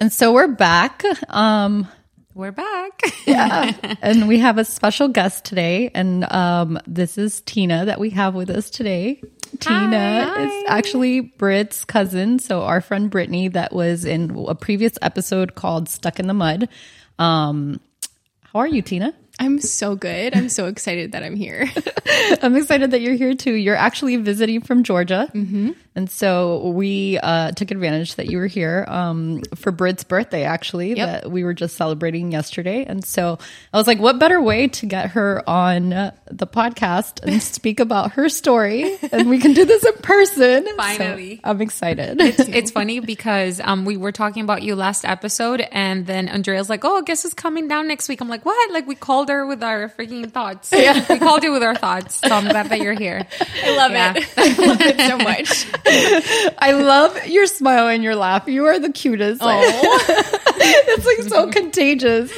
And so we're back. Um, We're back. yeah. and we have a special guest today. And um, this is Tina that we have with us today. Tina Hi. is actually Britt's cousin. So our friend Brittany that was in a previous episode called Stuck in the Mud. Um, how are you, Tina? I'm so good. I'm so excited that I'm here. I'm excited that you're here too. You're actually visiting from Georgia. Mm-hmm. And so we uh, took advantage that you were here um, for Britt's birthday, actually, Yep. that we were just celebrating yesterday. And so I was like, what better way to get her on the podcast and speak about her story? And we can do this in person. So Finally. I'm excited. it's funny because um, we were talking about you last episode, and then Andrea's like, "Oh, guess who's coming down next week?" I'm like, "What?" Like we called with our freaking thoughts. Yeah, we called you with our thoughts. So I'm glad that you're here. I love Yeah. it. I love it so much. I love your smile and your laugh. You are the cutest. Like, it's like so contagious.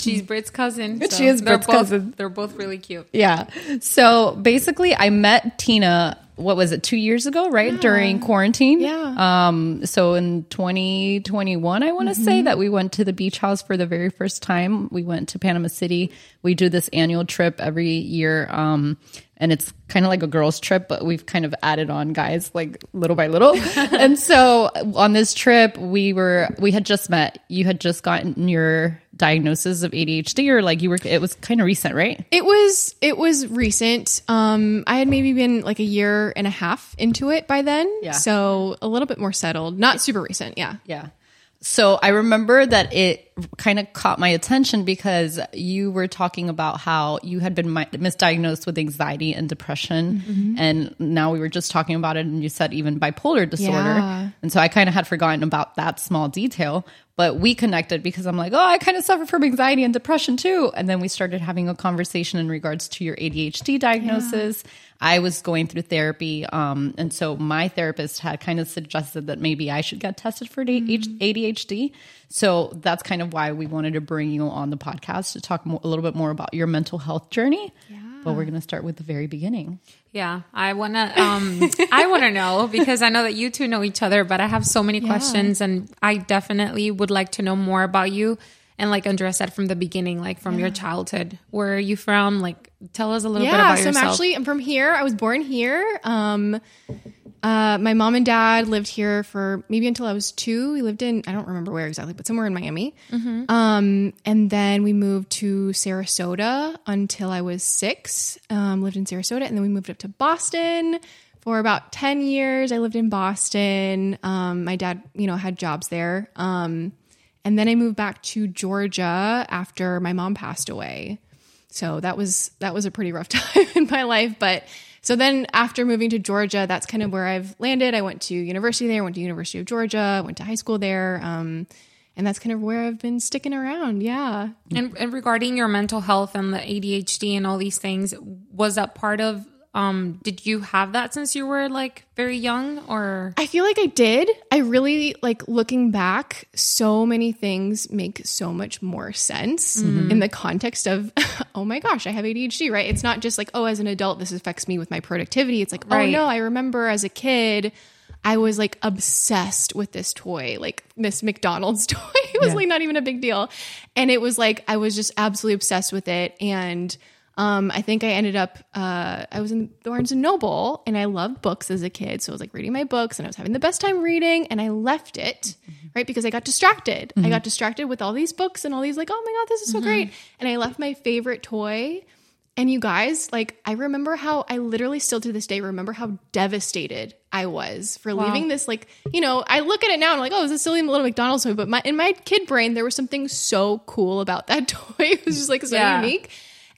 She's Brit's cousin. She is Brit's both- cousin. They're both really cute. Yeah. So basically, I met Tina. What was it? Two years ago, right during quarantine. Yeah. Um. So in 2021, I want to say that we went to the beach house for the very first time. We went to Panama City. We do this annual trip every year. Um. And it's kind of like a girls' trip, but we've kind of added on guys like little by little. and so on this trip, we were we had just met. You had just gotten your diagnosis of ADHD, or like you were. It was kind of recent, right? It was it was recent. Um, I had maybe been like a year and a half into it by then. Yeah. So a little bit more settled. Not super recent. Yeah. Yeah. So I remember that it kind of caught my attention because you were talking about how you had been mi- misdiagnosed with anxiety and depression. And now we were just talking about it, and you said even bipolar disorder. Yeah. And so I kind of had forgotten about that small detail. But we connected because I'm like, oh, I kind of suffer from anxiety and depression too. And then we started having a conversation in regards to your ADHD diagnosis. I was going through therapy. Um, and so my therapist had kind of suggested that maybe I should get tested for ADHD. So that's kind of why we wanted to bring you on the podcast to talk a little bit more about your mental health journey. Yeah. But we're going to start with the very beginning. Yeah, I wanna. Um, I wanna know because I know that you two know each other, but I have so many questions, and I definitely would like to know more about you. And like Andrea said from the beginning, like from your childhood, where are you from? Like, tell us a little bit Yeah. about So yourself. I'm actually I'm from here. I was born here. Um, uh, my mom and dad lived here for maybe until I was two. We lived in I don't remember where exactly, but somewhere in Miami. Um, and then we moved to Sarasota until I was six. Um, lived in Sarasota, and then we moved up to Boston for about ten years. I lived in Boston. Um, my dad, you know, had jobs there. Um, and then I moved back to Georgia after my mom passed away. So that was that was a pretty rough time in my life. But so then after moving to Georgia, that's kind of where I've landed. I went to university there, went to University of Georgia, went to high school there. Um, and that's kind of where I've been sticking around. Yeah. And, and regarding your mental health and the ADHD and all these things, was that part of? Um, did you have that since you were like very young, or I feel like I did. I really like looking back, so many things make so much more sense in the context of, oh my gosh, I have ADHD, right? It's not just like, oh, as an adult, this affects me with my productivity. It's like, oh no, I remember as a kid, I was like obsessed with this toy, like this McDonald's toy. it was Yeah. like not even a big deal. And it was like, I was just absolutely obsessed with it. And um, I think I ended up, uh, I was in Barnes and Noble and I loved books as a kid. So I was like reading my books and I was having the best time reading and I left it, right? Because I got distracted. I got distracted with all these books and all these, like, oh my God, this is so great. And I left my favorite toy. And you guys, like, I remember how I literally still to this day remember how devastated I was for leaving this. Like, you know, I look at it now and I'm like, oh, it's a silly little McDonald's toy. But my, in my kid brain, there was something so cool about that toy. it was just like so Yeah. unique.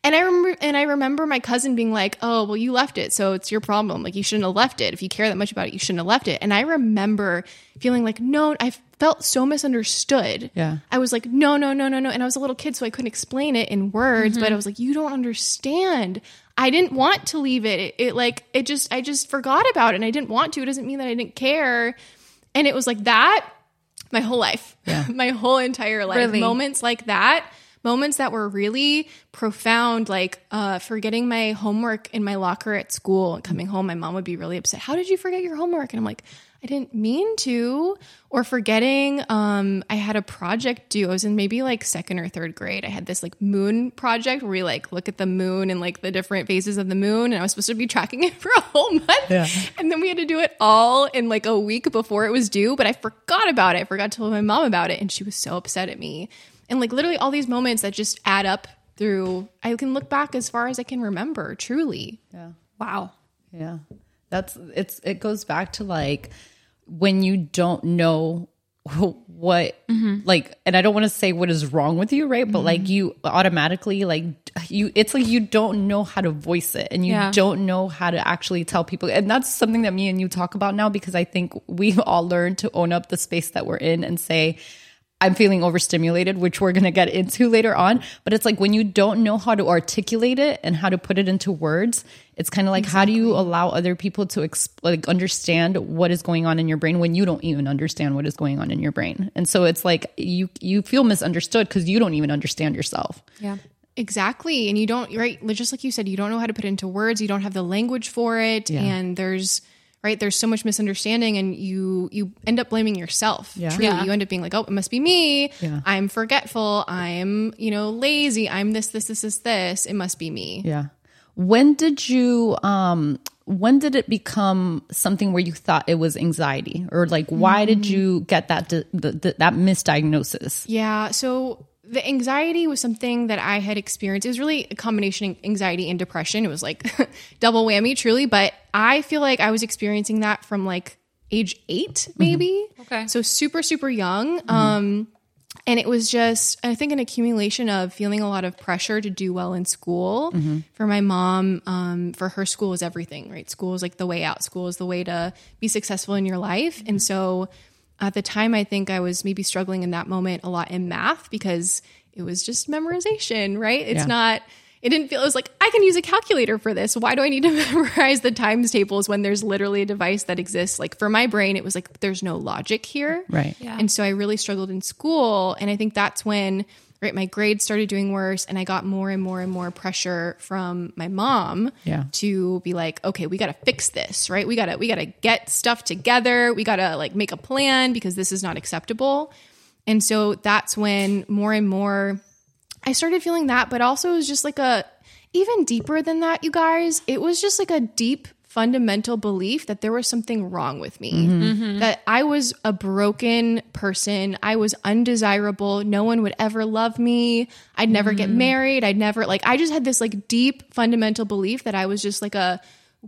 And I remember, and I remember my cousin being like, "Oh, well, you left it, so it's your problem. Like, you shouldn't have left it. If you care that much about it, you shouldn't have left it." And I remember feeling like, "No, I felt so misunderstood." Yeah. I was like, "No, no, no, no, no," and I was a little kid, so I couldn't explain it in words. But mm-hmm. I was like, "You don't understand. I didn't want to leave it. it. It like it just, I just forgot about it, and I didn't want to. It doesn't mean that I didn't care." And it was like that my whole life, my whole entire life. Really? Moments like that moments that were really profound, like uh, forgetting my homework in my locker at school and coming home. My mom would be really upset. How did you forget your homework? And I'm like, I didn't mean to, or forgetting um, I had a project due. I was in maybe like second or third grade. I had this like moon project where we like look at the moon and like the different phases of the moon, and I was supposed to be tracking it for a whole month. Yeah. And then we had to do it all in like a week before it was due, but I forgot about it. I forgot to tell my mom about it, and she was so upset at me. And like literally all these moments that just add up through, I can look back as far as I can remember, truly. Yeah. Wow. Yeah. That's it's it goes back to like when you don't know what mm-hmm. like and I don't want to say what is wrong with you, right? But mm-hmm. like you automatically like you it's like you don't know how to voice it and you Yeah. don't know how to actually tell people. And that's something that me and you talk about now because I think we've all learned to own up the space that we're in and say I'm feeling overstimulated, which we're going to get into later on. But it's like when you don't know how to articulate it and how to put it into words, it's kind of like how do you allow other people to exp- like understand what is going on in your brain when you don't even understand what is going on in your brain? And so it's like you you feel misunderstood because you don't even understand yourself. Yeah. Exactly. And you don't, right? Just like you said, you don't know how to put it into words. You don't have the language for it. And there's, right? There's so much misunderstanding and you, you end up blaming yourself. Yeah. Truly. Yeah. You end up being like, oh, it must be me. Yeah. I'm forgetful. I'm, you know, lazy. I'm this, this, this, this, this. It must be me. Yeah. When did you um when did it become something where you thought it was anxiety or like why did you get that di- the, the, that misdiagnosis? Yeah. So the anxiety was something that I had experienced. It was really a combination of anxiety and depression. It was like double whammy, truly. But I feel like I was experiencing that from like age eight, maybe. Okay. So super, super young. Um, and it was just, I think, an accumulation of feeling a lot of pressure to do well in school. For my mom, um, for her, school is everything, right? School is like the way out. School is the way to be successful in your life. And so at the time, I think I was maybe struggling in that moment a lot in math because it was just memorization, right? It's Yeah. not, it didn't feel, it was like, I can use a calculator for this. Why do I need to memorize the times tables when there's literally a device that exists? Like for my brain, it was like, there's no logic here. Right. Yeah. And so I really struggled in school. And I think that's when, right, my grades started doing worse and I got more and more and more pressure from my mom Yeah. to be like, okay, we got to fix this, right? We got to, we got to get stuff together. We got to like make a plan because this is not acceptable. And so that's when more and more I started feeling that, but also it was just like a, even deeper than that, you guys, it was just like a deep fundamental belief that there was something wrong with me, mm-hmm. Mm-hmm. that I was a broken person. I was undesirable. No one would ever love me. I'd never get mm-hmm. married. I'd never, like, I just had this like deep fundamental belief that I was just like a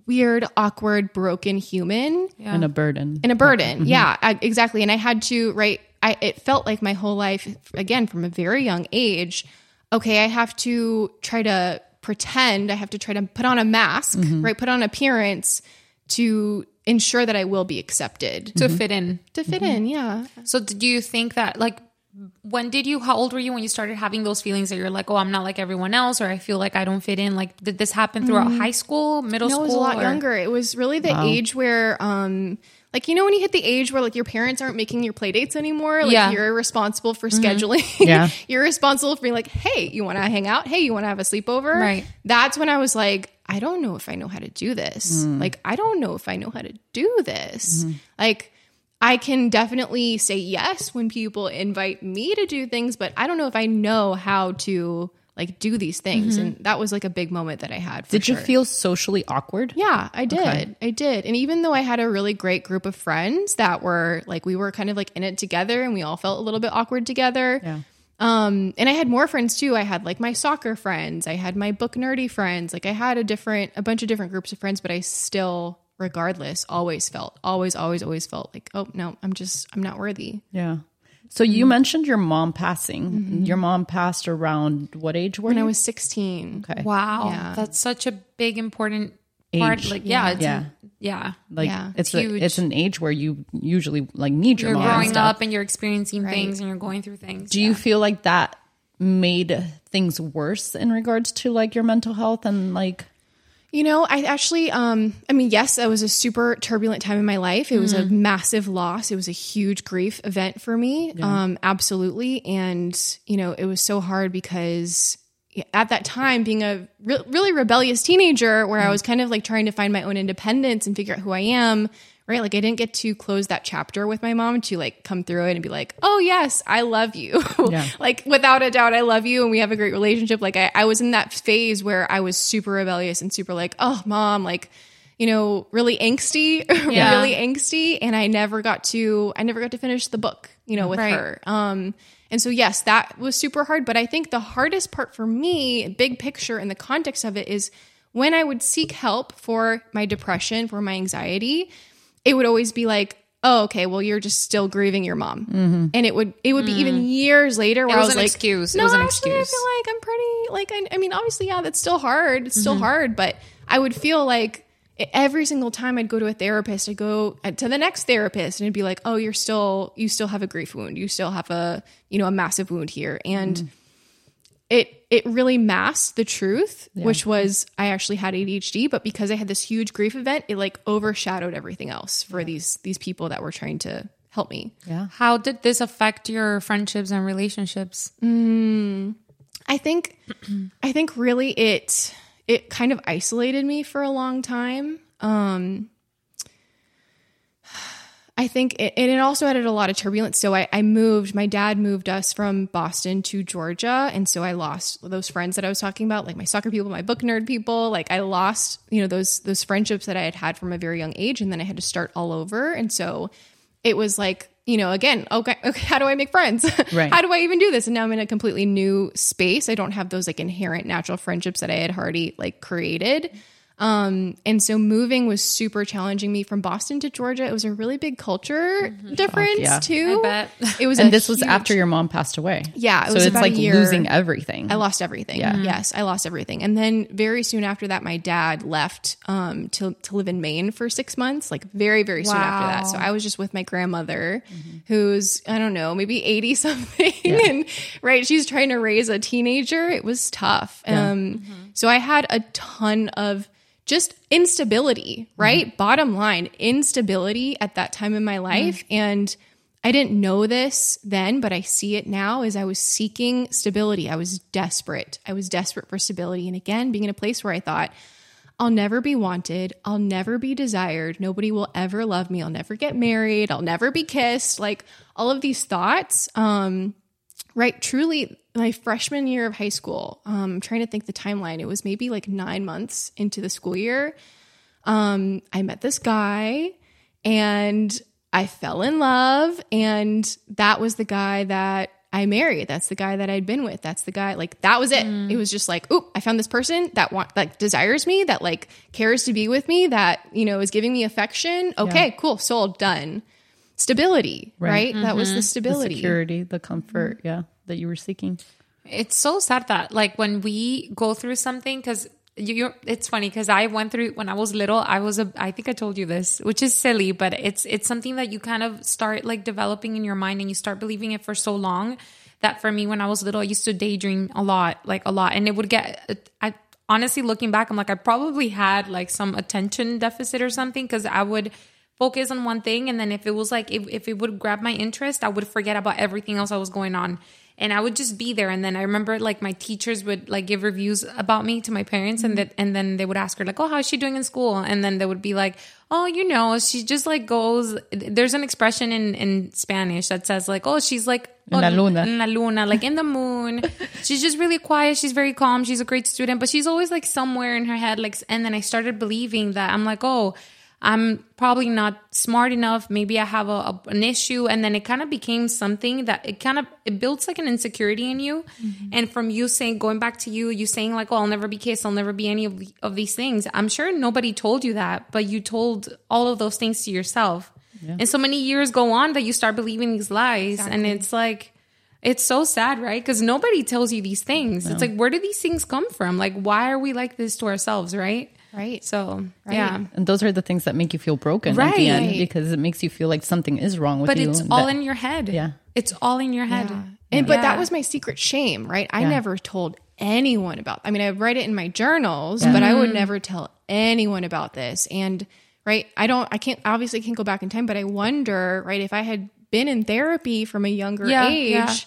weird, awkward, broken human And a burden. and a burden. Yeah, I, exactly. And I had to right. I it felt like my whole life again from a very young age. Okay, I have to try to pretend. I have to try to put on a mask, mm-hmm. right? Put on appearance to ensure that I will be accepted To mm-hmm. fit in. to fit in. Mm-hmm. Yeah. So did you think that like when did you how old were you when you started having those feelings that you're like, oh, I'm not like everyone else, or I feel like I don't fit in? Like, did this happen throughout high school, middle No, school? it was a lot or- younger. It was really the age where, um, like you know, when you hit the age where like your parents aren't making your play dates anymore, like Yeah. you're responsible for mm-hmm. scheduling. Yeah. you're responsible for being like, hey, you want to hang out? Hey, you want to have a sleepover? Right. That's when I was like, I don't know if I know how to do this. Mm. Like, I don't know if I know how to do this. Mm-hmm. Like. I can definitely say yes when people invite me to do things, but I don't know if I know how to like do these things. And that was like a big moment that I had. For Did you feel socially awkward? Yeah, I did. Okay. I did. And even though I had a really great group of friends that were like we were kind of like in it together and we all felt a little bit awkward together. Yeah. Um and I had more friends too. I had like my soccer friends, I had my book nerdy friends. Like I had a different a bunch of different groups of friends, but I still regardless always felt always always always felt like, "Oh, no, I'm just I'm not worthy." Yeah. So you mm. mentioned your mom passing. Mm-hmm. Your mom passed around what age were When you? I was 16. okay. Wow, Yeah. that's such a big important part. Age. Like, yeah, it's Yeah. yeah. Like Yeah, it's it's a, huge. it's an age where you usually like need your mom. You're mom. and growing stuff. up and you're experiencing things and you're going through things. Do you feel like that made things worse in regards to like your mental health and like You know, I actually, um, I mean, yes, that was a super turbulent time in my life. It was a massive loss. It was a huge grief event for me. Um, absolutely. And, you know, it was so hard because at that time, being a re- really rebellious teenager where I was kind of like trying to find my own independence and figure out who I am, right? Like I didn't get to close that chapter with my mom to like come through it and be like, oh yes, I love you. Yeah. like without a doubt, I love you and we have a great relationship. Like I, I was in that phase where I was super rebellious and super like, oh mom, like, you know, really angsty, Yeah. really angsty. And I never got to, I never got to finish the book, you know, with Right. her. Um, and so yes, that was super hard. But I think the hardest part for me, big picture in the context of it is when I would seek help for my depression, for my anxiety, it would always be like, oh, okay, well, you're just still grieving your mom. And it would it would be even years later where Mm-hmm. It was I was an like, excuse. It No, was an actually, excuse. I feel like I'm pretty like I, I mean, obviously, yeah, that's still hard. It's Mm-hmm. still hard, but I would feel like every single time I'd go to a therapist, I'd go to the next therapist, and it'd be like, oh, you're still you still have a grief wound. You still have a you know a massive wound here, and Mm. It it really masked the truth, which was I actually had ADHD, but because I had this huge grief event, it like overshadowed everything else for these these people that were trying to help me. Yeah. How did this affect your friendships and relationships? I think I think really it it kind of isolated me for a long time. Um I think it, and it also added a lot of turbulence. So I, I moved, my dad moved us from Boston to Georgia. And so I lost those friends that I was talking about, like my soccer people, my book nerd people. Like I lost, you know, those, those friendships that I had had from a very young age. And then I had to start all over. And so it was like, you know, again, okay, okay how do I make friends? Right. how do I even do this? And now I'm in a completely new space. I don't have those like inherent natural friendships that I had already like created. Um, and so moving was super challenging me from Boston to Georgia. It was a really big culture difference yeah. too. I bet. It was, And a this was after your mom passed away. Yeah, it so was it's about a like year. losing everything. I lost everything. Yeah. Yes, I lost everything. And then very soon after that, my dad left um, to to live in Maine for six months. Like very very soon after that. So I was just with my grandmother, who's I don't know maybe eighty something, and right, she's trying to raise a teenager. It was tough. Um, so I had a ton of just instability. Right, bottom line, instability at that time in my life, and. I didn't know this then, but I see it now as I was seeking stability. I was desperate. I was desperate for stability. And again, being in a place where I thought, I'll never be wanted. I'll never be desired. Nobody will ever love me. I'll never get married. I'll never be kissed. Like all of these thoughts. Um, right. Truly, my freshman year of high school, um, I'm trying to think the timeline. It was maybe like nine months into the school year. Um, I met this guy and I fell in love. And that was the guy that I married. That's the guy that I'd been with. That's the guy, like, that was it. It was just like, oop, I found this person that want, like, desires me, that like cares to be with me, that, you know, is giving me affection. Okay, cool. Sold, done. Stability, right? That was the the stability. security, the comfort, yeah, that you were seeking. It's so sad that like when we go through something because you, it's funny because I went through when I was little I was a I think I told you this which is silly but it's it's something that you kind of start like developing in your mind and you start believing it for so long that for me when I was little I used to daydream a lot like a lot and it would get I honestly looking back I'm like I probably had like some attention deficit or something because I would focus on one thing and then if it was like if, if it would grab my interest i would forget about everything else I was going on and i would just be there and then i remember like my teachers would like give reviews about me to my parents and mm-hmm. that and then they would ask her like oh how's she doing in school and then they would be like oh you know she just like goes there's an expression in in spanish that says like oh she's like En la oh, luna. la luna, like in the moon. she's just really quiet. She's very calm. She's a great student, but she's always like somewhere in her head. Like, and then I started believing that I'm like, oh, I'm probably not smart enough. Maybe I have a, a- an issue, and then it kind of became something that it kind of it builds like an insecurity in you. Mm-hmm. And from you saying, going back to you, you saying like, oh, I'll never be kissed. I'll never be any of, the, of these things. I'm sure nobody told you that, but you told all of those things to yourself. And so many years go on that you start believing these lies, and it's like. It's so sad, right? Because nobody tells you these things. It's like, where do these things come from? Like, why are we like this to ourselves, right? Right. So, yeah. And those are the things that make you feel broken at the end Right. because it makes you feel like something is wrong with But you. But it's all that- in your head. Yeah. It's all in your head. And but that was my secret shame, right? I Yeah. never told anyone about. I mean, I write it in my journals, but I would mm. never tell anyone about this. And right, I don't. I can't. Obviously, can't go back in time, but I wonder, right, if I had been in therapy from a younger Yeah, age.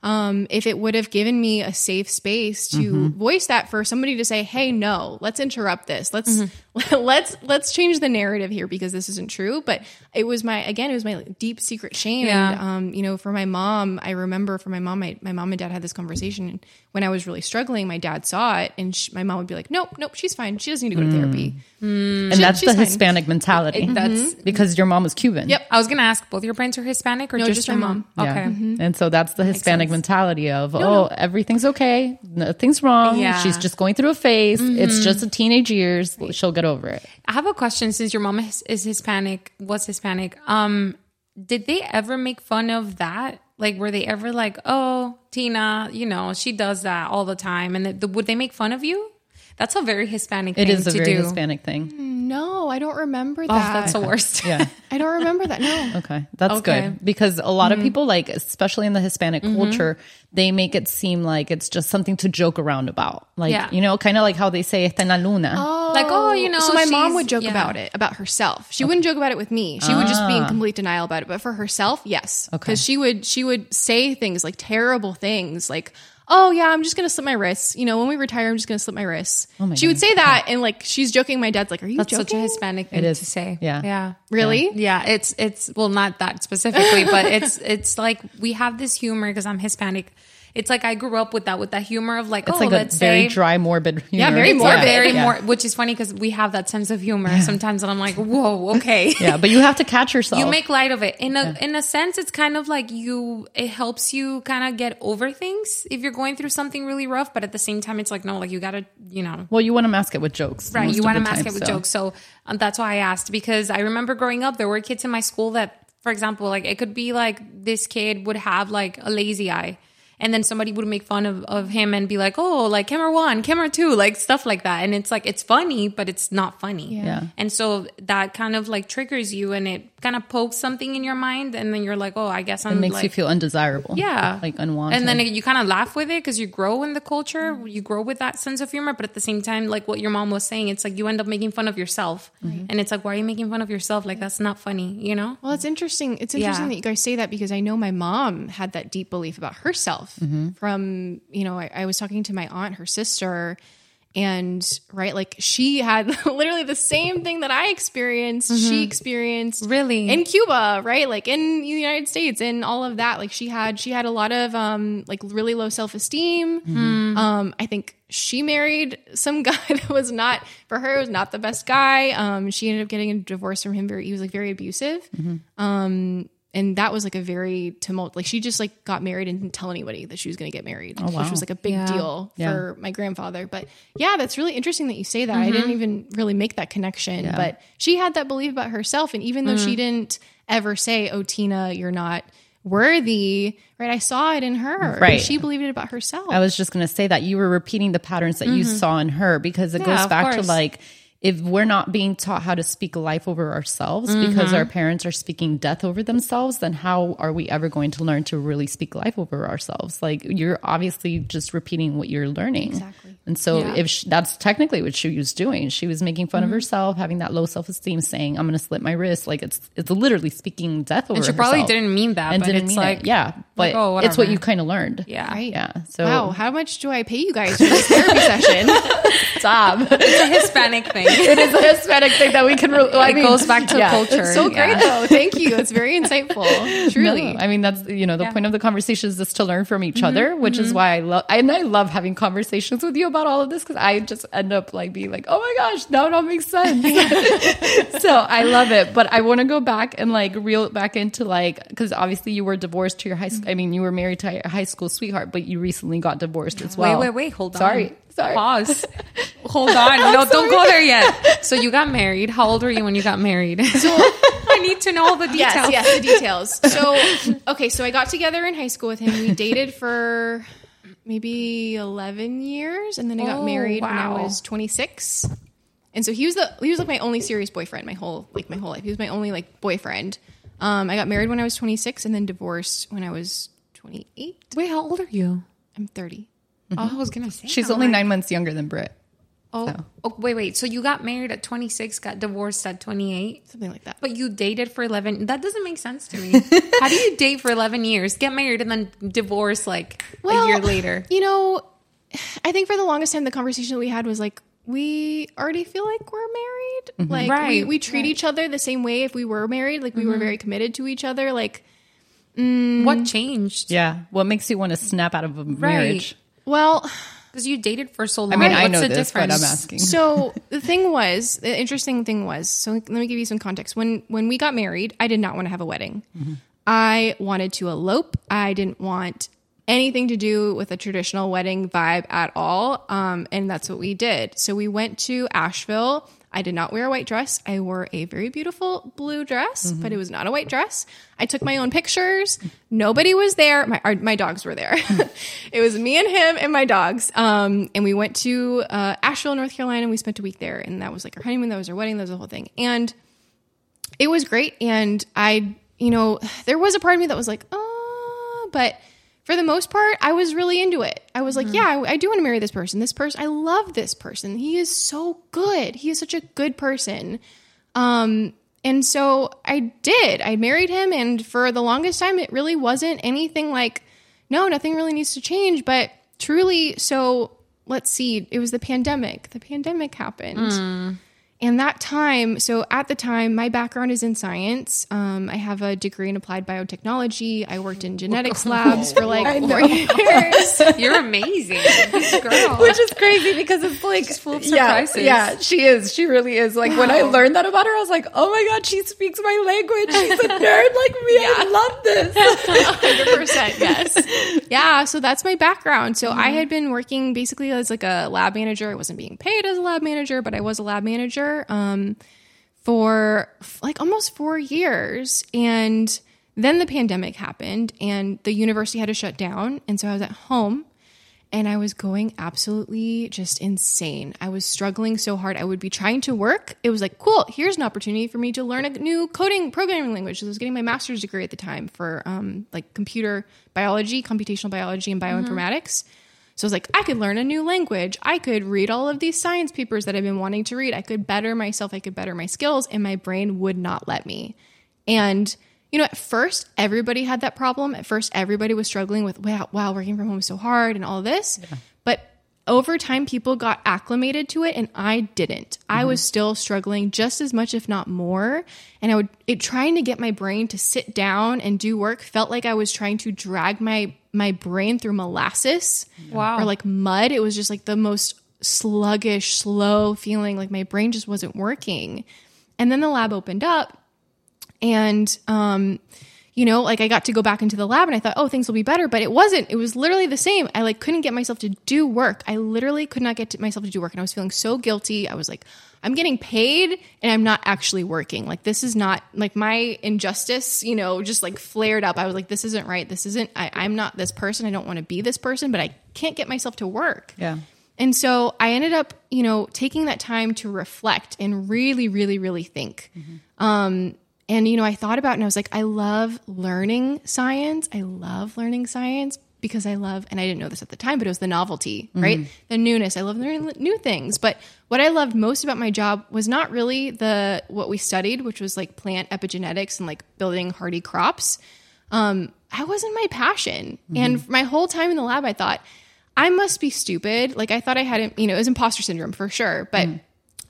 Um, if it would have given me a safe space to voice that for somebody to say, "Hey, no, let's interrupt this. Let's let's let's change the narrative here because this isn't true but it was my again it was my deep secret shame Yeah. and um you know for my mom i remember for my mom my, my mom and dad had this conversation when i was really struggling my dad saw it and sh my mom would be like nope nope she's fine she doesn't need to go to hmm. therapy hmm. and that's she's the fine. Hispanic mentality. That's- hmm. because your mom was Cuban. Yep. I was gonna ask, both your parents are Hispanic or No, just, just your my mom? mom. Okay. Yeah. And so that's the Hispanic sense. mentality of, oh, everything's okay. Nothing's wrong. Yeah. She's just going through a phase. It's mm-hmm. just a teenage years. She'll get over it. I have a question since your mom is, is Hispanic, was Hispanic. Um, did they ever make fun of that? Like, were they ever like, oh, Tina, you know, she does that all the time? And the, would they make fun of you? That's a very Hispanic It thing is a to very do. Hispanic thing. Mm, no i don't remember oh, that. Oh, that that's the worst. Yeah. i don't remember that no Okay. That's Okay. good. Because a lot of mm-hmm. people, like, especially in the Hispanic mm-hmm. culture, they make it seem like it's just something to joke around about. Like, Yeah. you know, kind of like how they say, está en la luna. Oh, like, oh, you know, so my mom would joke yeah. about it about herself she wouldn't joke about it with me she would just be in ah. complete denial about it but for herself yes Okay. because she would she would say things like terrible things like oh yeah i'm just gonna slip my wrists you know when we retire i'm just gonna slip my wrists oh my she would say that and like she's joking my dad's like are you That's joking such a Hispanic thing It is. to say. Yeah. Yeah. really Yeah, it's it's well not that specifically, but it's it's like we have this humor because I'm Hispanic. It's like I grew up with that with that humor of like It's oh like let's a very say dry, morbid humor. Yeah, very morbid. very Yeah. more which is funny because we have that sense of humor sometimes and I'm like whoa okay Yeah, but you have to catch yourself. you make light of it in a in a sense it's kind of like you it helps you kind of get over things if you're going through something really rough but at the same time it's like no like you gotta you know well, you want to mask it with jokes. Right. You want to mask time, it with so. jokes. So um, that's why I asked because I remember growing up, there were kids in my school that, for example, like it could be like this kid would have like a lazy eye. And then somebody would make fun of, of him and be like, oh, like camera one, camera two, like stuff like that. And it's like, it's funny, but it's not funny. Yeah. And so that kind of like triggers you and it kind of pokes something in your mind. And then you're like, oh, I guess I'm It makes like, you feel undesirable. yeah. Like unwanted. And then you kind of laugh with it because you grow in the culture, you grow with that sense of humor. But at the same time, like what your mom was saying, it's like you end up making fun of yourself. And it's like, why are you making fun of yourself? Like, that's not funny, you know? Well, it's interesting. It's interesting Yeah. that you guys say that because I know my mom had that deep belief about herself mm-hmm. from, you know, I, I was talking to my aunt, her sister, and right, like she had literally the same thing that I experienced, she experienced Really? in Cuba, right? Like in the United States and all of that. Like she had, she had a lot of, um, like really low self esteem. Um, I think she married some guy that was not for her. It was not the best guy. Um, she ended up getting a divorce from him. Very, he was like very abusive. Um, and that was like a very tumult. Like she just like got married and didn't tell anybody that she was going to get married, oh, wow. which was like a big Yeah. deal Yeah. for my grandfather. But yeah, that's really interesting that you say that. I didn't even really make that connection. But she had that belief about herself, and even though she didn't ever say, "Oh, Tina, you're not." worthy right i saw it in her Right. she believed it about herself I was just going to say that you were repeating the patterns that you saw in her because it Mm-hmm. Yeah, goes of back to like if we're not being taught how to speak life over ourselves because Mm-hmm. our parents are speaking death over themselves, then how are we ever going to learn to really speak life over ourselves? Like you're obviously just repeating what you're learning. Exactly. And so Yeah. Mm-hmm. if she, that's technically what she was doing, she was making fun of herself, having that low self-esteem, saying, "I'm going to slip my wrist." Like it's it's literally speaking death over And she probably didn't mean that, and but didn't it's mean like, it. yeah, but oh, it's what you kind of learned. Yeah. right Yeah. So wow how much do i pay you guys for this therapy session stop. It's a Hispanic thing. it is a Hispanic thing that we can. Re- I It mean, goes back to yeah. culture. it's so great Yeah. though thank you it's very insightful truly No, I mean that's you know the Yeah. point of the conversation is just to learn from each Mm-hmm, other, which is why I love and I love having conversations with you about all of this because I just end up like being like, oh my gosh, now it all makes sense. so I love it, but I want to go back and like reel it back into like because obviously you were divorced to your high school. I mean, you were married to your high school sweetheart, but you recently got divorced as well. Wait, wait, wait. Hold on. Sorry, sorry. Pause. Hold on. No, don't go there yet. So you got married. How old were you when you got married? So I need to know all the details. Yes, yes, the details. So, okay, so I got together in high school with him. We dated for maybe 11 years and then I got Oh, married when I was 26. And so he was the he was like my only serious boyfriend my whole like my whole life. He was my only like boyfriend. Um, I got married when I was 26 and then divorced when I was 28. Wait, how old are you? I'm 30. Oh, I was gonna say. She's only like- nine months younger than Britt. Oh, so. oh, wait, wait. So you got married at 26, got divorced at 28, Something like that. but you dated for 11. That doesn't make sense to me. How do you date for 11 years, get married, and then divorce like a year later? You know, I think for the longest time the conversation that we had was like we already feel like we're married. Mm-hmm. Like we, Right, we treat right. each other the same way if we were married. Like we were mm-hmm. very committed to each other. Like What mm. changed? Yeah. What makes you want to snap out of a marriage? well, Because you dated for so long. I mean, I What's know the this, but I'm difference? asking. so the thing was, the interesting thing was, so let me give you some context. When when we got married, I did not want to have a wedding. Mm-hmm. I wanted to elope. I didn't want anything to do with a traditional wedding vibe at all. Um, and that's what we did. So we went to Asheville. I did not wear a white dress. I wore a very beautiful blue dress, but it was not a white dress. I took my own pictures. Nobody was there. My our, my dogs were there. it was me and him and my dogs. Um, and we went to uh, Asheville, North Carolina. And we spent a week there, and that was like our honeymoon. That was our wedding. That was the whole thing. And it was great. And I, you know, there was a part of me that was like, oh, but for the most part, I was really into it. I was like, yeah, I, I do want to marry this person. This person, I love this person. He is so good. He is such a good person. Um, and so I did. I married him, and for the longest time, it really wasn't anything like, no, nothing really needs to change. But truly, so let's see, it was the pandemic. The pandemic happened. And that time, so at the time, my background is in science. Um, I have a degree in applied biotechnology. I worked in genetics labs for like four years. You're amazing. Girl. Which is crazy because it's like full of yeah, surprises. yeah, she is. She really is. Like when I learned that about her, I was like, oh my god, she speaks my language. She's a nerd like me. I love this. 100% yes yeah so that's my background so i had been working basically as like a lab manager i wasn't being paid as a lab manager but i was a lab manager um, for like almost four years and then the pandemic happened and the university had to shut down and so i was at home and I was going absolutely just insane. I was struggling so hard. I would be trying to work. It was like, cool, here's an opportunity for me to learn a new coding programming language. So I was getting my master's degree at the time for um, like computer biology, computational biology, and bioinformatics. So I was like, I could learn a new language. I could read all of these science papers that I've been wanting to read. I could better myself. I could better my skills. And my brain would not let me. And you know, at first everybody had that problem. At first everybody was struggling with wow, wow, working from home is so hard and all this. But over time people got acclimated to it and I didn't. I mm-hmm. was still struggling just as much if not more. And I would it trying to get my brain to sit down and do work felt like I was trying to drag my my brain through molasses Wow. or like mud. It was just like the most sluggish, slow feeling like my brain just wasn't working. And then the lab opened up and um you know like i got to go back into the lab and i thought oh things will be better but it wasn't it was literally the same i like couldn't get myself to do work i literally could not get to myself to do work and i was feeling so guilty i was like i'm getting paid and i'm not actually working like this is not like my injustice you know just like flared up i was like this isn't right this isn't I, i'm not this person i don't want to be this person but i can't get myself to work Yeah. and so I ended up, you know, taking that time to reflect and really, really, really think. Um, and, you know, I thought about it and I was like, I love learning science. I love learning science because I love, and I didn't know this at the time, but it was the novelty, mm-hmm. right? The newness. I love learning new things. But what I loved most about my job was not really the, what we studied, which was like plant epigenetics and like building hardy crops. Um, I wasn't my passion. Mm-hmm. And my whole time in the lab, I thought, I must be stupid. Like I thought I had, it you know, it was imposter syndrome for sure, but mm.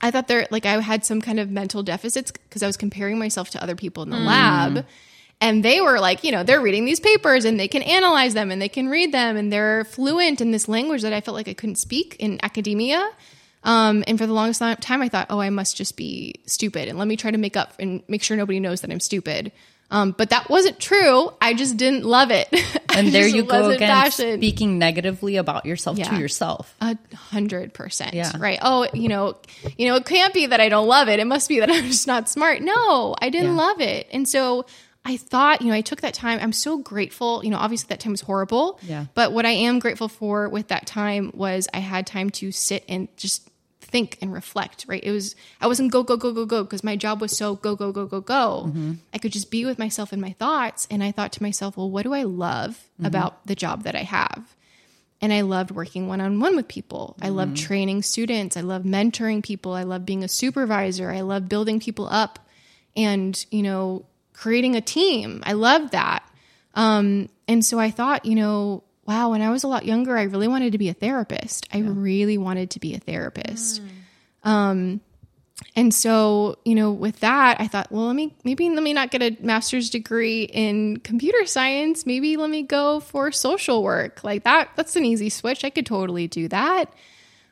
I thought there, like I had some kind of mental deficits because I was comparing myself to other people in the mm. lab. And they were like, you know, they're reading these papers and they can analyze them and they can read them and they're fluent in this language that I felt like I couldn't speak in academia. Um, and for the longest time, I thought, oh, I must just be stupid and let me try to make up and make sure nobody knows that I'm stupid. Um, but that wasn't true. I just didn't love it. And there you go again, passionate. speaking negatively about yourself Yeah. to yourself. A hundred percent. Yeah. Right. Oh, you know, you know, it can't be that I don't love it. It must be that I'm just not smart. No, I didn't Yeah. love it. And so I thought, you know, I took that time. I'm so grateful. You know, obviously that time was horrible. Yeah. But what I am grateful for with that time was I had time to sit and just think and reflect, right? It was I wasn't go, go, go, go, go, because my job was so go, go, go, go, go. Mm-hmm. I could just be with myself and my thoughts. And I thought to myself, well, what do I love Mm-hmm. about the job that I have? and I loved working one on one with people. I loved Mm-hmm. training students. I love mentoring people. I love being a supervisor. I love building people up and, you know, creating a team. I loved that. Um, and so I thought, you know, wow, when I was a lot younger, I really wanted to be a therapist. I really wanted to be a therapist. Um, and so, you know, with that, I thought, well, let me maybe let me not get a master's degree in computer science. Maybe let me go for social work. Like that, that's an easy switch. I could totally do that.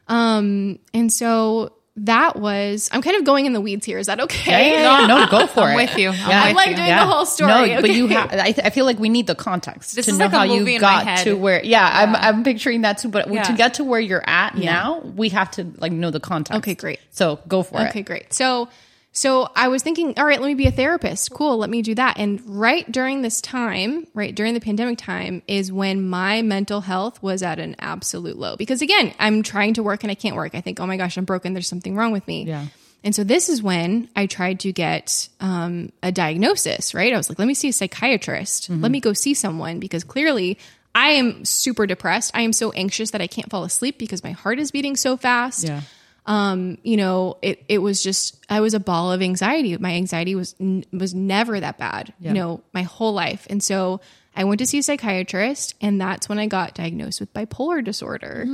Um, and so that was I'm kind of going in the weeds here. Is that okay? Yeah, yeah, yeah. No, go for I'm it. with you. I'm Yeah. I'm like you. doing the whole story. No, but you have. I, th- I feel like we need the context This to is know like how you got to where. Yeah, I'm, I'm picturing that too. But to get to where you're at now, we have to like know the context. Okay, great. So go for Okay, it. Okay, great. So so I was thinking, all right, let me be a therapist. Cool, let me do that. And right during this time, right during the pandemic time is when my mental health was at an absolute low. Because again, I'm trying to work and I can't work. I think, oh my gosh, I'm broken. There's something wrong with me. Yeah. And so this is when I tried to get um, a diagnosis, right? I was like, let me see a psychiatrist. Mm-hmm. Let me go see someone because clearly I am super depressed. I am so anxious that I can't fall asleep because my heart is beating so fast Yeah. Um, you know, it, it was just, I was a ball of anxiety. My anxiety was, n- was never that bad, Yeah. you know, my whole life. And so I went to see a psychiatrist and that's when I got diagnosed with bipolar disorder.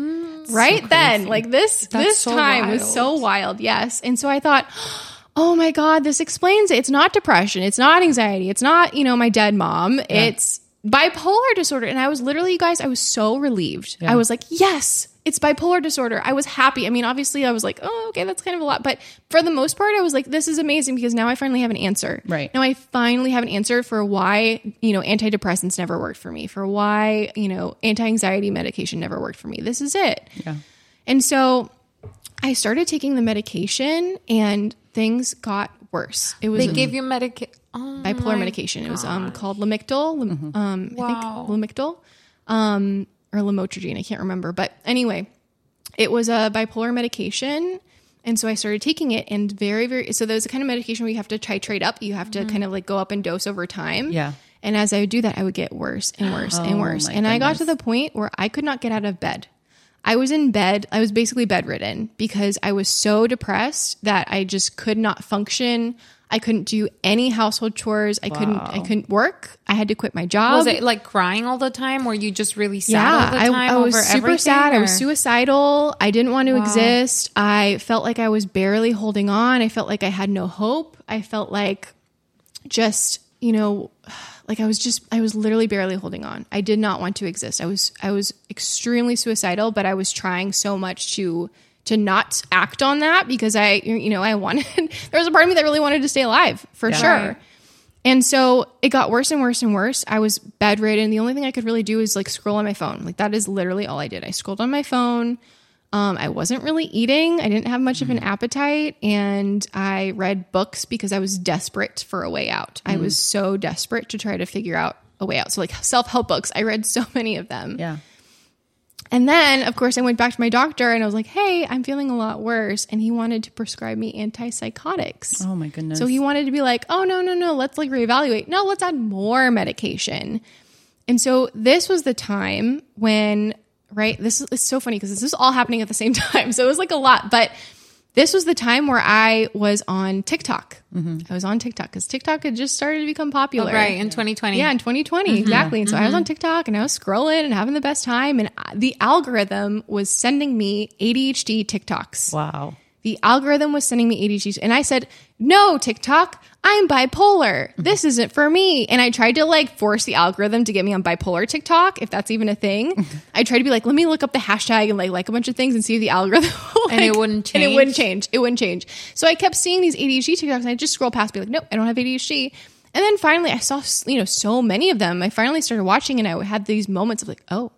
right then, like this, this so time was so wild. Yes. And so I thought, oh my God, this explains it. It's not depression. It's not anxiety. It's not, you know, my dead mom. It's bipolar disorder. And I was literally, you guys, I was so relieved. I was like, yes, it's bipolar disorder. I was happy. I mean, obviously, I was like, oh, okay, that's kind of a lot. But for the most part, I was like, this is amazing because now I finally have an answer. Right. Now I finally have an answer for why, you know, antidepressants never worked for me, for why, you know, anti anxiety medication never worked for me. This is it. Yeah. And so I started taking the medication and things got worse. It was They a gave you medication. Oh, bipolar medication. It was um, called Lamictal. Lam- Um, Wow. I think Lamictal um, or Lamotrigine. I can't remember. But anyway, it was a bipolar medication. And so I started taking it and very, very, so there's a kind of medication where you have to titrate up. You have to kind of like go up in dose over time. Yeah. And as I would do that, I would get worse and worse and Oh, worse. my And I got to the point where I could not get out of bed. I was in bed. I was basically bedridden because I was so depressed that I just could not function. I couldn't do any household chores. I couldn't. I couldn't work. I had to quit my job. Was it like crying all the time? Were you just really sad yeah, all the time? I, I was super sad. I was suicidal. I didn't want to exist. I felt like I was barely holding on. I felt like I had no hope. I felt like just, you know, like I was just I was literally barely holding on. I did not want to exist. I was I was extremely suicidal, but I was trying so much to to not act on that because I you know, I wanted there was a part of me that really wanted to stay alive, for Yeah. sure. And so it got worse and worse and worse. I was bedridden. The only thing I could really do is like scroll on my phone. Like that is literally all I did. I scrolled on my phone. Um, I wasn't really eating. I didn't have much of an appetite, and I read books because I was desperate for a way out. I was so desperate to try to figure out a way out. So like self help books, I read so many of them. Yeah. And then, of course, I went back to my doctor and I was like, "Hey, I'm feeling a lot worse," and he wanted to prescribe me antipsychotics. Oh my goodness. So he wanted to be like, oh, no, no, no, let's like reevaluate. No, let's add more medication. And so this was the time when, right? This is so funny because this is all happening at the same time. So it was like a lot. But this was the time where I was on TikTok. Mm-hmm. I was on TikTok because TikTok had just started to become popular. Oh, right in 2020. Yeah, in 2020, mm-hmm. exactly. And so I was on mm-hmm. TikTok and I was scrolling and having the best time. And the algorithm was sending me ADHD TikToks wow. the algorithm was sending me ADHD. And I said, no, TikTok, I'm bipolar. Mm-hmm. This isn't for me. And I tried to like force the algorithm to get me on bipolar TikTok, if that's even a thing. Mm-hmm. I tried to be like, let me look up the hashtag and like like a bunch of things and see if the algorithm will, And it wouldn't change. And it wouldn't change? It wouldn't change. So I kept seeing these ADHD TikToks and I just scroll past, be like, nope, I don't have ADHD. And then finally I saw, you know, so many of them. I finally started watching and I had these moments of like, oh,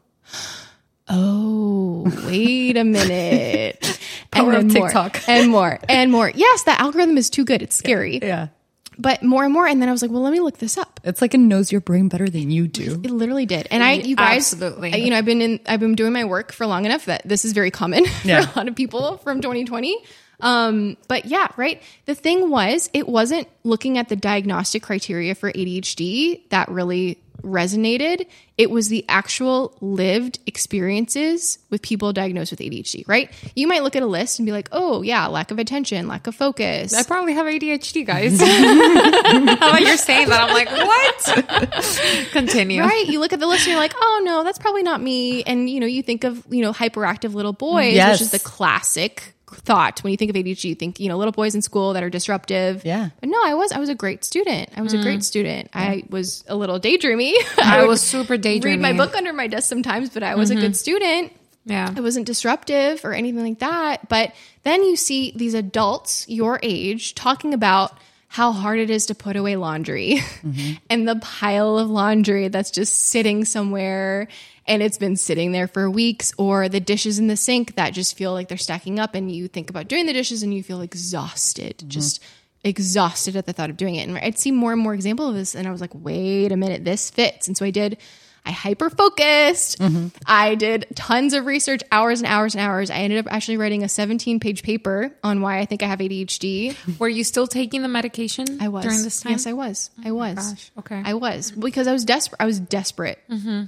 oh, wait a minute. Power of and more, TikTok. and more and more. Yes, that algorithm is too good. It's scary. Yeah. But more and more. And then I was like, well, let me look this up. It's like it knows your brain better than you do. It literally did. And I, you guys, Absolutely. I- you know, I've been in, I've been doing my work for long enough that this is very common Yeah. for a lot of people from 2020. Um, but yeah, right. The thing was, it wasn't looking at the diagnostic criteria for ADHD that really resonated. It was the actual lived experiences with people diagnosed with ADHD, right? You might look at a list and be like, oh, yeah, lack of attention, lack of focus. I probably have ADHD, guys. How about you're saying that? I'm like, what? Continue. Right. You look at the list and you're like, oh no, that's probably not me. And you know, you think of, you know, hyperactive little boys, Yes. which is the classic thought when you think of ADHD. You think you know little boys in school that are disruptive. Yeah. but no, I was I was a great student. I was a great mm. student. I was a little daydreamy. I would was super daydreamy. Read my book under my desk sometimes, but I was a mm-hmm. good student. Yeah. I wasn't disruptive or anything like that. But then you see these adults your age talking about how hard it is to put away laundry mm-hmm. and the pile of laundry that's just sitting somewhere and it's been sitting there for weeks or the dishes in the sink that just feel like they're stacking up and you think about doing the dishes and you feel exhausted mm-hmm. just exhausted at the thought of doing it. And i'd see more and more example of this and i was like wait a minute this fits. And so i did I hyper focused. I did tons of research, hours and hours and hours. I ended up actually writing a 17 page paper on why I think I have ADHD. Were you still taking the medication I was during this time? Yes, I was. I was. gosh, okay. I was because I was desperate. I was desperate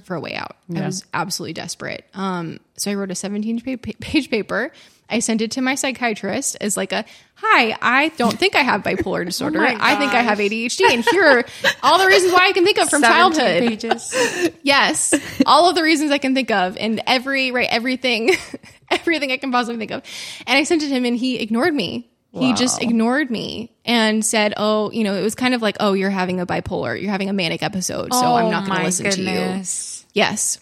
for a way out. I was absolutely desperate. Um, so I wrote a 17 pa- pa- page paper. I sent it to my psychiatrist as like a hi. I don't think I have bipolar oh disorder. my I think I have. ADHD, and here are all the reasons why I can think of from childhood. pages. Yes, all of the reasons I can think of, and every right everything, everything I can possibly think of. And I sent it to him, and he ignored me. He just ignored me and said, "Oh, you know, it was kind of like, oh, you're having a bipolar, you're having a manic episode, so I'm oh not going Oh to listen to you." goodness. Yes.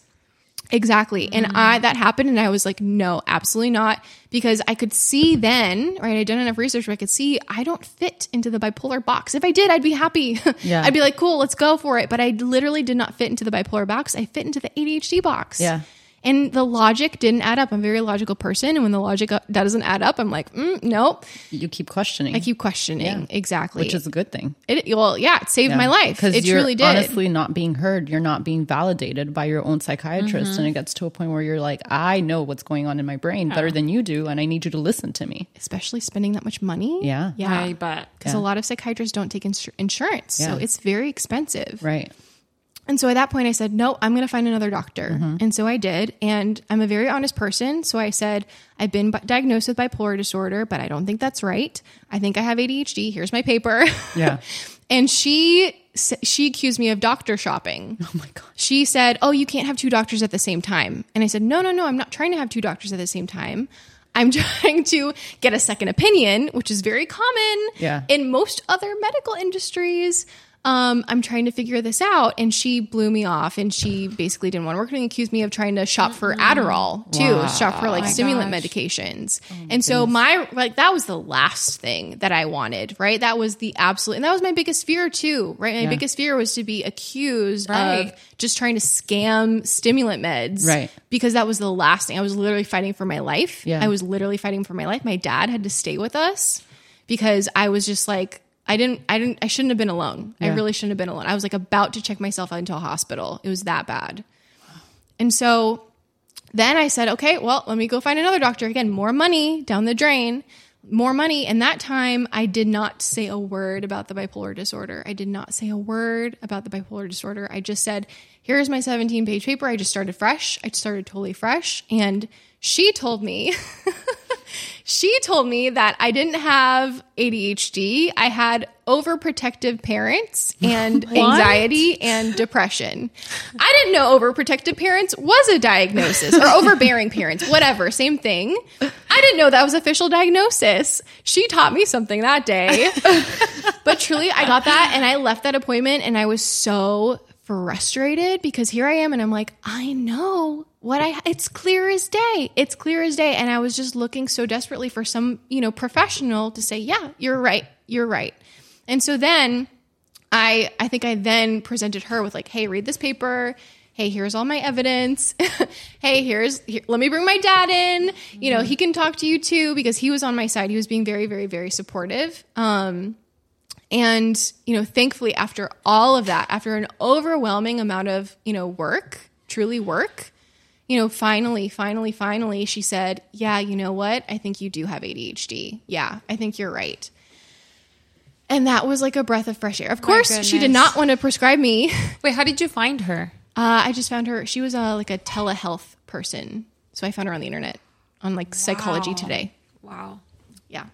Exactly. And mm-hmm. I that happened and I was like, no, absolutely not. Because I could see then, right? I'd done enough research where I could see I don't fit into the bipolar box. If I did, I'd be happy. Yeah. I'd be like, cool, let's go for it. But I literally did not fit into the bipolar box. I fit into the ADHD box. Yeah. And the logic didn't add up. I'm a very logical person. And when the logic that doesn't add up, I'm like, mm, nope. You keep questioning, I keep questioning. Exactly. which is a good thing. it, well, yeah, it saved my life. because It you're truly did. honestly not being heard. You're not being validated by your own psychiatrist, Mm-hmm. and it gets to a point where you're like, I know what's going on in my brain better than you do, and I need you to listen to me. Especially spending that much money. Yeah. Yeah. I bet. because a lot of psychiatrists don't take insur- insurance, so it's very expensive. Right. And so at that point, I said, "No, I'm going to find another doctor." Mm-hmm. And so I did, and I'm a very honest person. So I said, "I've been diagnosed with bipolar disorder, but I don't think that's right. I think I have ADHD. Here's my paper." Yeah. and she she accused me of doctor shopping. Oh my god. She said, "Oh, you can't have two doctors at the same time." And I said, "No, no, no. I'm not trying to have two doctors at the same time. I'm trying to get a second opinion, which is very common Yeah. in most other medical industries." Um, I'm trying to figure this out, and she blew me off, and she basically didn't want to work with me. and Accused me of trying to shop for Adderall too, shop for like stimulant gosh. medications. and so my like that was the last thing that I wanted, right? That was the absolute, and that was my biggest fear too, right? My biggest fear was to be accused Right. of just trying to scam stimulant meds. Right. Because that was the last thing. I was literally fighting for my life. Yeah. I was literally fighting for my life. My dad had to stay with us because I was just like, I didn't, I didn't, I shouldn't have been alone. I really shouldn't have been alone. I was like about to check myself out into a hospital. It was that bad. And so then I said, okay, well, let me go find another doctor. Again, more money down the drain, more money. And that time I did not say a word about the bipolar disorder. I did not say a word about the bipolar disorder. I just said, here's my 17 page paper. I just started fresh. I started totally fresh. And she told me, she told me that I didn't have ADHD. I had overprotective parents and anxiety and depression. I didn't know overprotective parents was a diagnosis or overbearing parents, whatever, same thing. I didn't know that was official diagnosis. She taught me something that day. but truly, I got that and I left that appointment and I was so frustrated because here I am and I'm like, I know what I it's clear as day. It's clear as day and I was just looking so desperately for some, you know, professional to say, "Yeah, you're right. You're right." And so then I I think I then presented her with like, "Hey, read this paper. Hey, here's all my evidence. hey, here's here, let me bring my dad in. You know, he can talk to you too because he was on my side. He was being very very very supportive." Um and, you know, thankfully, after all of that, after an overwhelming amount of, you know, work, truly work, you know, finally, finally, finally, she said, Yeah, you know what? I think you do have ADHD. Yeah, I think you're right. And that was like a breath of fresh air. Of course, she did not want to prescribe me. Wait, how did you find her? Uh, I just found her. She was a, like a telehealth person. So I found her on the internet on like Psychology Today. Wow. Yeah.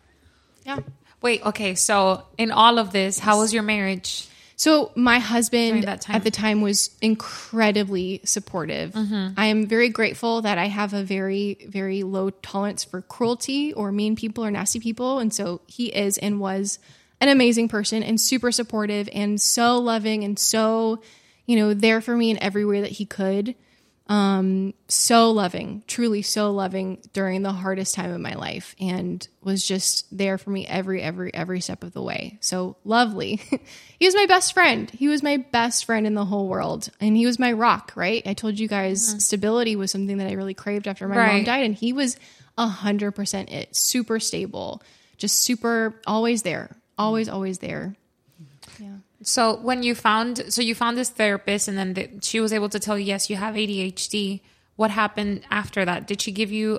Yeah. Wait, okay. So in all of this, how was your marriage? So my husband at the time was incredibly supportive. Mm-hmm. I am very grateful that I have a very, very low tolerance for cruelty or mean people or nasty people. And so he is and was an amazing person and super supportive and so loving and so, you know, there for me in every way that he could. Um, so loving, truly so loving during the hardest time of my life and was just there for me every, every, every step of the way. So lovely. he was my best friend. He was my best friend in the whole world. And he was my rock, right? I told you guys stability was something that I really craved after my mom died. And he was a hundred percent it. Super stable, just super always there. Always, always there. So when you found, so you found this therapist, and then the, she was able to tell you, yes, you have ADHD. What happened after that? Did she give you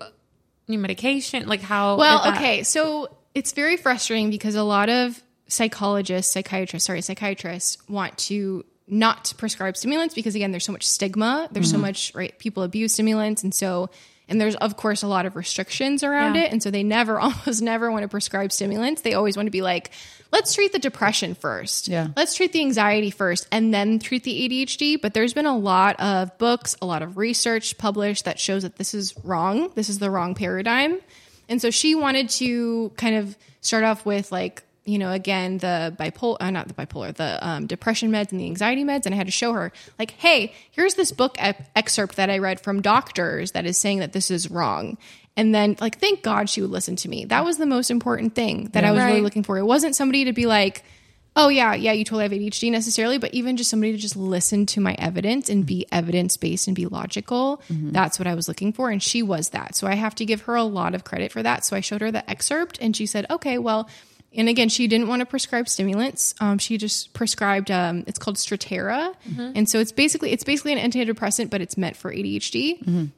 new medication? Like how? Well, that- okay. So it's very frustrating because a lot of psychologists, psychiatrists, sorry, psychiatrists want to not prescribe stimulants because again, there's so much stigma. There's Mm-hmm. so much, right? People abuse stimulants. And so, and there's of course a lot of restrictions around Yeah. it. And so they never, almost never want to prescribe stimulants. They always want to be like, let's treat the depression first. Yeah. Let's treat the anxiety first and then treat the ADHD. But there's been a lot of books, a lot of research published that shows that this is wrong. This is the wrong paradigm. And so she wanted to kind of start off with like, you know, again, the bipolar, uh, not the bipolar, the um, depression meds and the anxiety meds. And I had to show her, like, hey, here's this book e- excerpt that I read from doctors that is saying that this is wrong. And then, like, thank God she would listen to me. That was the most important thing that I was really looking for. It wasn't somebody to be like, oh, yeah, yeah, you totally have ADHD necessarily, but even just somebody to just listen to my evidence and be evidence based and be logical. That's what I was looking for. And she was that. So I have to give her a lot of credit for that. So I showed her the excerpt and she said, okay, well, and again, she didn't want to prescribe stimulants. Um, she just prescribed. Um, it's called Strattera, and so it's basically it's basically an antidepressant, but it's meant for ADHD.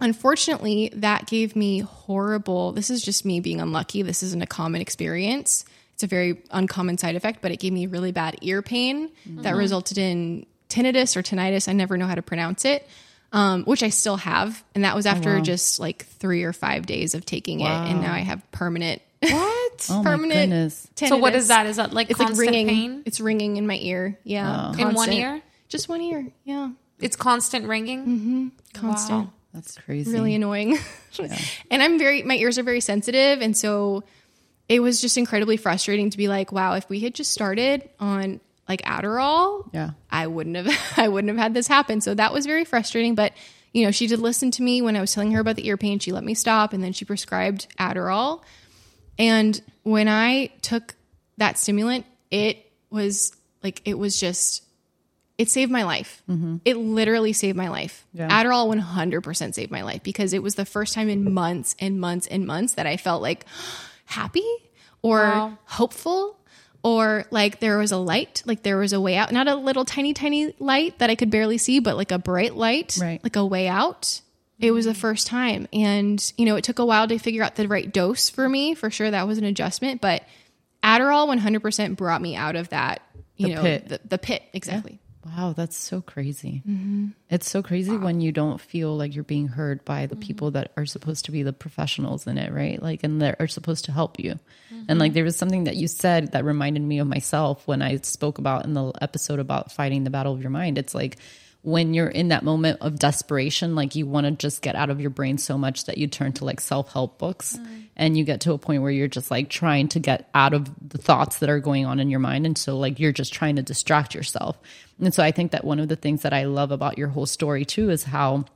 Unfortunately, that gave me horrible. This is just me being unlucky. This isn't a common experience. It's a very uncommon side effect, but it gave me really bad ear pain that resulted in tinnitus or tinnitus. I never know how to pronounce it, um, which I still have. And that was after just like three or five days of taking it. And now I have permanent. What? Oh my permanent goodness. So what tinnitus. is that? Is that like It's like ringing. pain? It's ringing in my ear. Yeah. In one ear? Just one ear. Yeah. It's constant ringing. Mm-hmm. Constant Wow. That's crazy. really annoying. and I'm very, my ears are very sensitive. And so it was just incredibly frustrating to be like, wow, if we had just started on like Adderall, Yeah. I wouldn't have, I wouldn't have had this happen. So that was very frustrating. But, you know, she did listen to me when I was telling her about the ear pain. She let me stop and then she prescribed Adderall. And when I took that stimulant, it was like, it was just, it saved my life. Mm-hmm. It literally saved my life. Yeah. Adderall 100% saved my life because it was the first time in months and months and months that I felt like happy or Wow. hopeful or like there was a light, like there was a way out. Not a little tiny, tiny light that I could barely see, but like a bright light, Right. like a way out. It was the mm-hmm. first time. And, you know, it took a while to figure out the right dose for me. For sure, that was an adjustment. But Adderall 100% brought me out of that, you The know, pit. The, the pit. Exactly. Wow, that's so crazy. Mm-hmm. It's so crazy when you don't feel like you're being heard by the people that are supposed to be the professionals in it, right? Like, and that are supposed to help you. And like, there was something that you said that reminded me of myself when I spoke about in the episode about fighting the battle of your mind. It's like, when you're in that moment of desperation, like you want to just get out of your brain so much that you turn to like self help books mm. and you get to a point where you're just like trying to get out of the thoughts that are going on in your mind. And so, like, you're just trying to distract yourself. And so, I think that one of the things that I love about your whole story too is how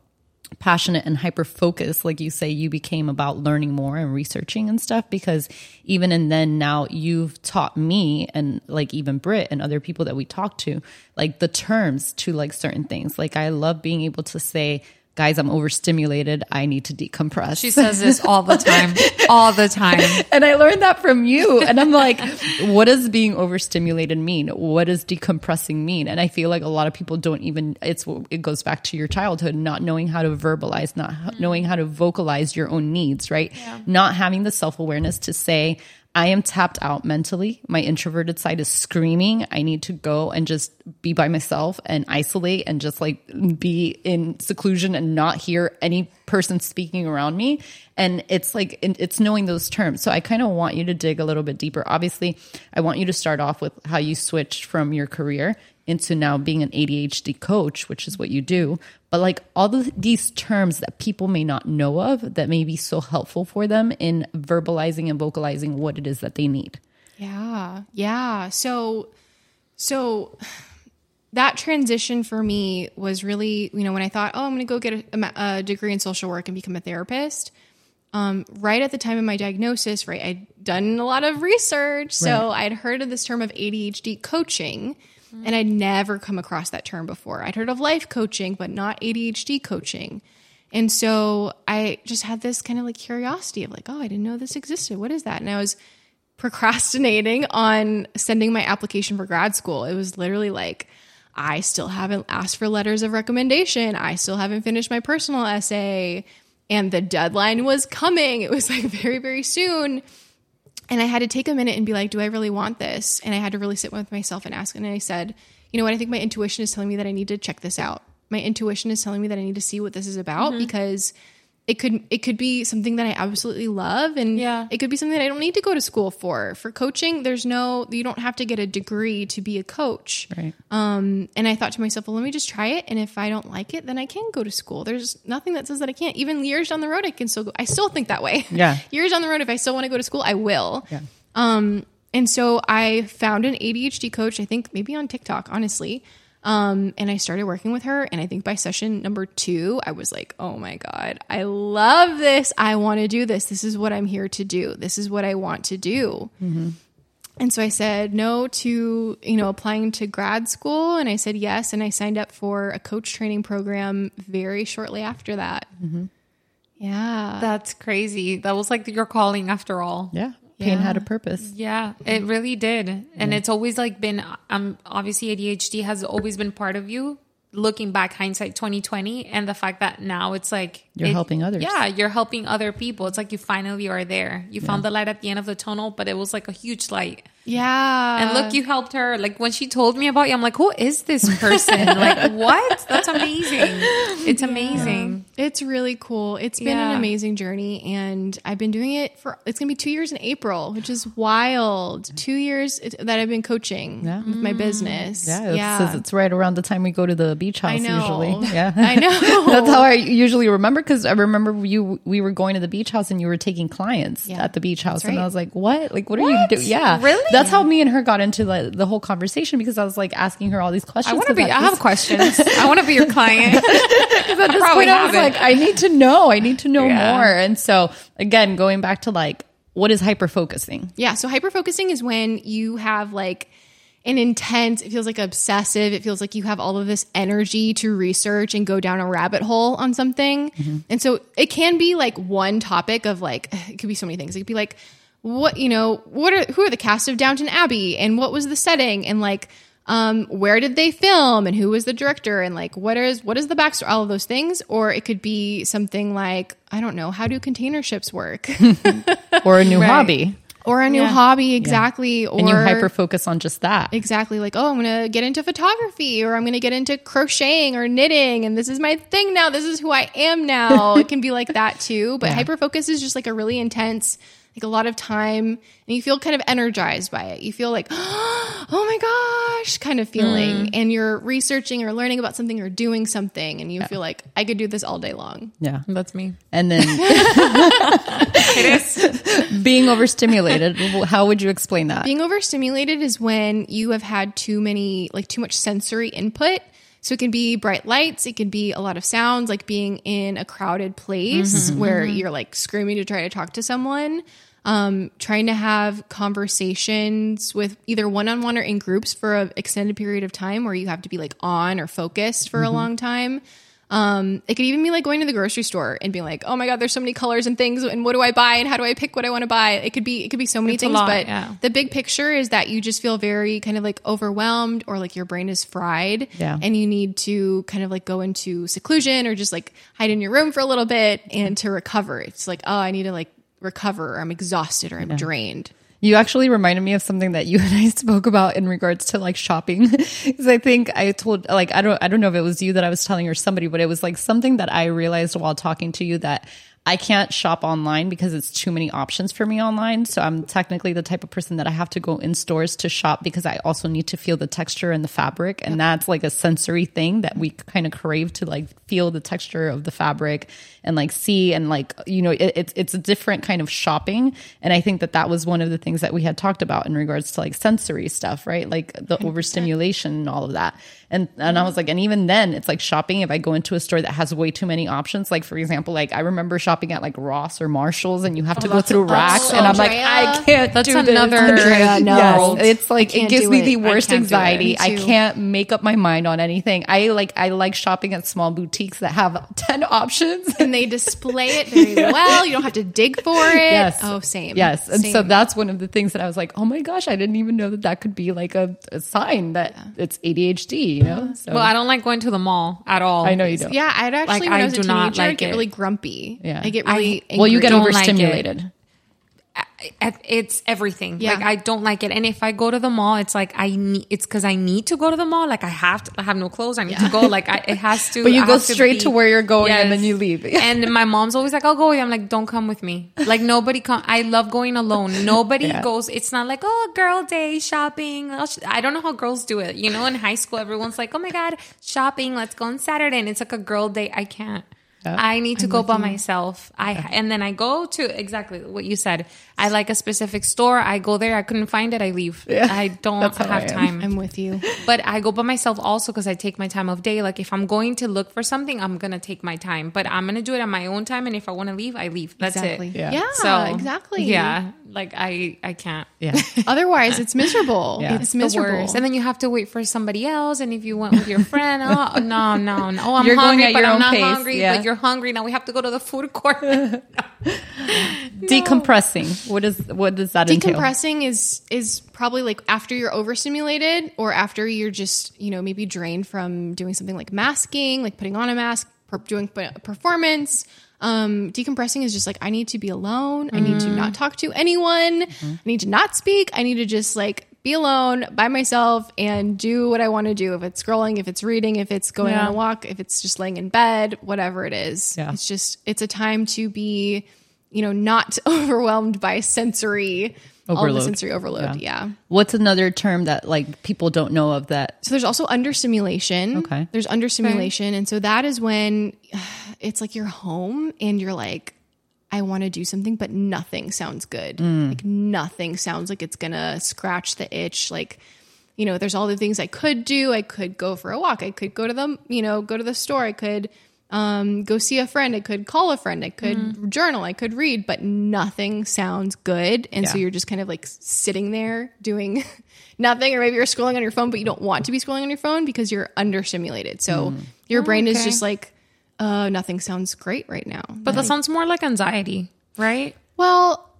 passionate and hyper focused like you say you became about learning more and researching and stuff because even and then now you've taught me and like even Brit and other people that we talk to like the terms to like certain things. Like I love being able to say guys I'm overstimulated I need to decompress She says this all the time, all the time. and I learned that from you. And I'm like, what does being overstimulated mean? What does decompressing mean? And I feel like a lot of people don't even, it's, it goes back to your childhood, not knowing how to verbalize, not h- knowing how to vocalize your own needs, right? Not having the self awareness to say, I am tapped out mentally. My introverted side is screaming. I need to go and just be by myself and isolate and just like be in seclusion and not hear any person speaking around me. And it's like, it's knowing those terms. So I kind of want you to dig a little bit deeper. Obviously, I want you to start off with how you switched from your career into now being an ADHD coach, which is what you do. But like all of these terms that people may not know of that may be so helpful for them in verbalizing and vocalizing what it is that they need. Yeah. Yeah. So, so that transition for me was really, you know, when I thought, oh, I'm going to go get a, a, degree in social work and become a therapist. Um, right at the time of my diagnosis, right, I'd done a lot of research. So right. I'd heard of this term of ADHD coaching and I'd never come across that term before. I'd heard of life coaching, but not ADHD coaching. And so I just had this kind of like curiosity of like, oh, I didn't know this existed. What is that? And I was procrastinating on sending my application for grad school. It was literally like, I still haven't asked for letters of recommendation. I still haven't finished my personal essay. And the deadline was coming. It was like very, very soon. And I had to take a minute and be like, do I really want this? And I had to really sit with myself and ask. And I said, you know what? I think my intuition is telling me that I need to check this out. My intuition is telling me that I need to see what this is about mm-hmm. because it could it could be something that I absolutely love and yeah. it could be something that I don't need to go to school for. For coaching, there's no you don't have to get a degree to be a coach. Right. Um and I thought to myself, well let me just try it and if I don't like it, then I can go to school. There's nothing that says that I can't. Even years down the road I can still go. I still think that way. Yeah. years down the road if I still want to go to school, I will. Yeah. Um and so I found an ADHD coach, I think maybe on TikTok, honestly. Um, and I started working with her. And I think by session number two, I was like, oh my God, I love this. I want to do this. This is what I'm here to do. This is what I want to do. Mm-hmm. And so I said no to, you know, applying to grad school. And I said yes. And I signed up for a coach training program very shortly after that. Mm-hmm. Yeah. That's crazy. That was like your calling after all. Yeah pain yeah. had a purpose. Yeah, it really did. And yeah. it's always like been um obviously ADHD has always been part of you. Looking back hindsight 2020 and the fact that now it's like you're it, helping others. Yeah, you're helping other people. It's like you finally are there. You yeah. found the light at the end of the tunnel, but it was like a huge light. Yeah. And look, you helped her. Like when she told me about you, I'm like, who is this person? like, what? That's amazing. It's amazing. Yeah. It's really cool. It's been yeah. an amazing journey. And I've been doing it for, it's going to be two years in April, which is wild. Two years that I've been coaching yeah. with my business. Yeah. It yeah. says it's right around the time we go to the beach house usually. Yeah. I know. That's how I usually remember because I remember you, we were going to the beach house and you were taking clients at the beach house. Right. And I was like, what? Like, what, what? are you doing? Yeah. Really? That's how me and her got into the, the whole conversation because I was like asking her all these questions. I want to be. I have questions. I want to be your client. at this point, I was like, I need to know. I need to know yeah. more. And so again, going back to like, what is hyper focusing? Yeah. So hyper focusing is when you have like an intense, it feels like obsessive. It feels like you have all of this energy to research and go down a rabbit hole on something. Mm-hmm. And so it can be like one topic of like, it could be so many things. It could be like, what you know what are who are the cast of Downton Abbey? And what was the setting? And like um, where did they film? And who was the director? And like what is what is the backstory? All of those things? Or it could be something like I don't know how do container ships work? Or a new right. hobby. Or a new yeah. hobby exactly yeah. or and you hyper focus on just that. Exactly. Like oh i'm gonna get into photography or i'm gonna get into crocheting or knitting and this is my thing now. This is who i am now. It can be like that too. But yeah. hyper focus is just like a really intense like a lot of time and you feel kind of energized by it. You feel like, oh my gosh, kind of feeling. Mm. And you're researching or learning about something or doing something and you yeah. feel like I could do this all day long. Yeah. That's me. And then it is being overstimulated. How would you explain that? Being overstimulated is when you have had too many, like too much sensory input. So it can be bright lights, it can be a lot of sounds, like being in a crowded place mm-hmm, where mm-hmm. you're like screaming to try to talk to someone um, trying to have conversations with either one on one or in groups for an extended period of time where you have to be like on or focused for mm-hmm. a long time. Um, it could even be like going to the grocery store and being like, "Oh my god, there's so many colors and things, and what do I buy, and how do I pick what I want to buy?" It could be, it could be so many it's things, lot, but yeah. the big picture is that you just feel very kind of like overwhelmed or like your brain is fried, yeah. and you need to kind of like go into seclusion or just like hide in your room for a little bit and to recover. It's like, oh, I need to like recover or I'm exhausted or I'm yeah. drained. You actually reminded me of something that you and I spoke about in regards to like shopping. Because I think I told like I don't I don't know if it was you that I was telling or somebody, but it was like something that I realized while talking to you that I can't shop online because it's too many options for me online. So I'm technically the type of person that I have to go in stores to shop because I also need to feel the texture and the fabric. And that's like a sensory thing that we kind of crave to like feel the texture of the fabric and like see and like, you know, it, it's, it's a different kind of shopping. And I think that that was one of the things that we had talked about in regards to like sensory stuff, right? Like the overstimulation and all of that. And, and I was like, and even then it's like shopping. If I go into a store that has way too many options, like for example, like I remember shopping at like Ross or Marshalls and you have to oh, go through racks. so and I'm like, I can't that's do another this. Andrea, no. Yes, it's like it can't gives me it. the worst can't do it. anxiety. I can't make up my mind on anything. I like I like shopping at small boutiques that have 10 options. and they display it very well. You don't have to dig for it. Yes. Oh, same. Yes. And so that's one of the things that I was like, oh my gosh, I didn't even know that that could be like a, a sign that it's ADHD, you know? So Well, I don't like going to the mall at all. I know you don't. Yeah, I'd actually Like, when I I was a do not teenager, I'd like get it. really grumpy. Yeah. I get I- really Well, you get Don't like it. overstimulated. It's everything. Yeah. Like I don't like it. And if I go to the mall, it's like I need. It's because I need to go to the mall. Like I have to. I have no clothes. I need to go. Like I, it has to. But you I go straight be- to where you're going and then you leave. and my mom's always like, "I'll go with you." I'm like, "Don't come with me." Like nobody come. I love going alone. Nobody Yeah. goes. It's not like oh, girl day shopping. I'll sh-" I don't know how girls do it. You know, in high school, everyone's like, "Oh my god, shopping. Let's go on Saturday." And it's like a girl day. I can't. Yeah. I need to go by myself. I and then I go to exactly what you said. I like a specific store. I go there. I couldn't find it. I leave. Yeah. I don't have I time. I'm with you. But I go by myself also because I take my time of day. Like if I'm going to look for something, I'm gonna take my time. But I'm gonna do it on my own time. And if I want to leave, I leave. That's exactly. it. Yeah. Yeah, So exactly. Yeah. Like I I can't. Yeah. Otherwise, it's miserable. Yeah. It's The miserable. worst. And then you have to wait for somebody else. And if you went with your friend, oh no, no, no. Oh, I'm You're going hungry, but I'm not pace. hungry. Yeah. But you're hungry. Now we have to go to the food court. Decompressing. What is what does that entail? Decompressing is is probably like after you're overstimulated or after you're just you know maybe drained from doing something like masking, like putting on a mask, per- doing p- performance. Um, decompressing is just like I need to be alone. I need to not talk to anyone. I need to not speak. I need to just like be alone by myself and do what I want to do. If it's scrolling, if it's reading, if it's going Yeah. on a walk, if it's just laying in bed, whatever it is. Yeah. It's just it's a time to be, you know, not overwhelmed by sensory all the sensory overload. Yeah. What's another term that like people don't know of that? So there's also understimulation. Okay. There's understimulation. And so that is when it's like you're home and you're like, I want to do something, but nothing sounds good. Mm. Like nothing sounds like it's gonna scratch the itch. Like, you know, there's all the things I could do. I could go for a walk. I could go to the, you know, go to the store. I could um, go see a friend. I could call a friend. I could journal. I could read, but nothing sounds good. And so you're just kind of like sitting there doing nothing, or maybe you're scrolling on your phone, but you don't want to be scrolling on your phone because you're understimulated. So your brain is okay. just like, uh, nothing sounds great right now. but that sounds more like anxiety, right? well,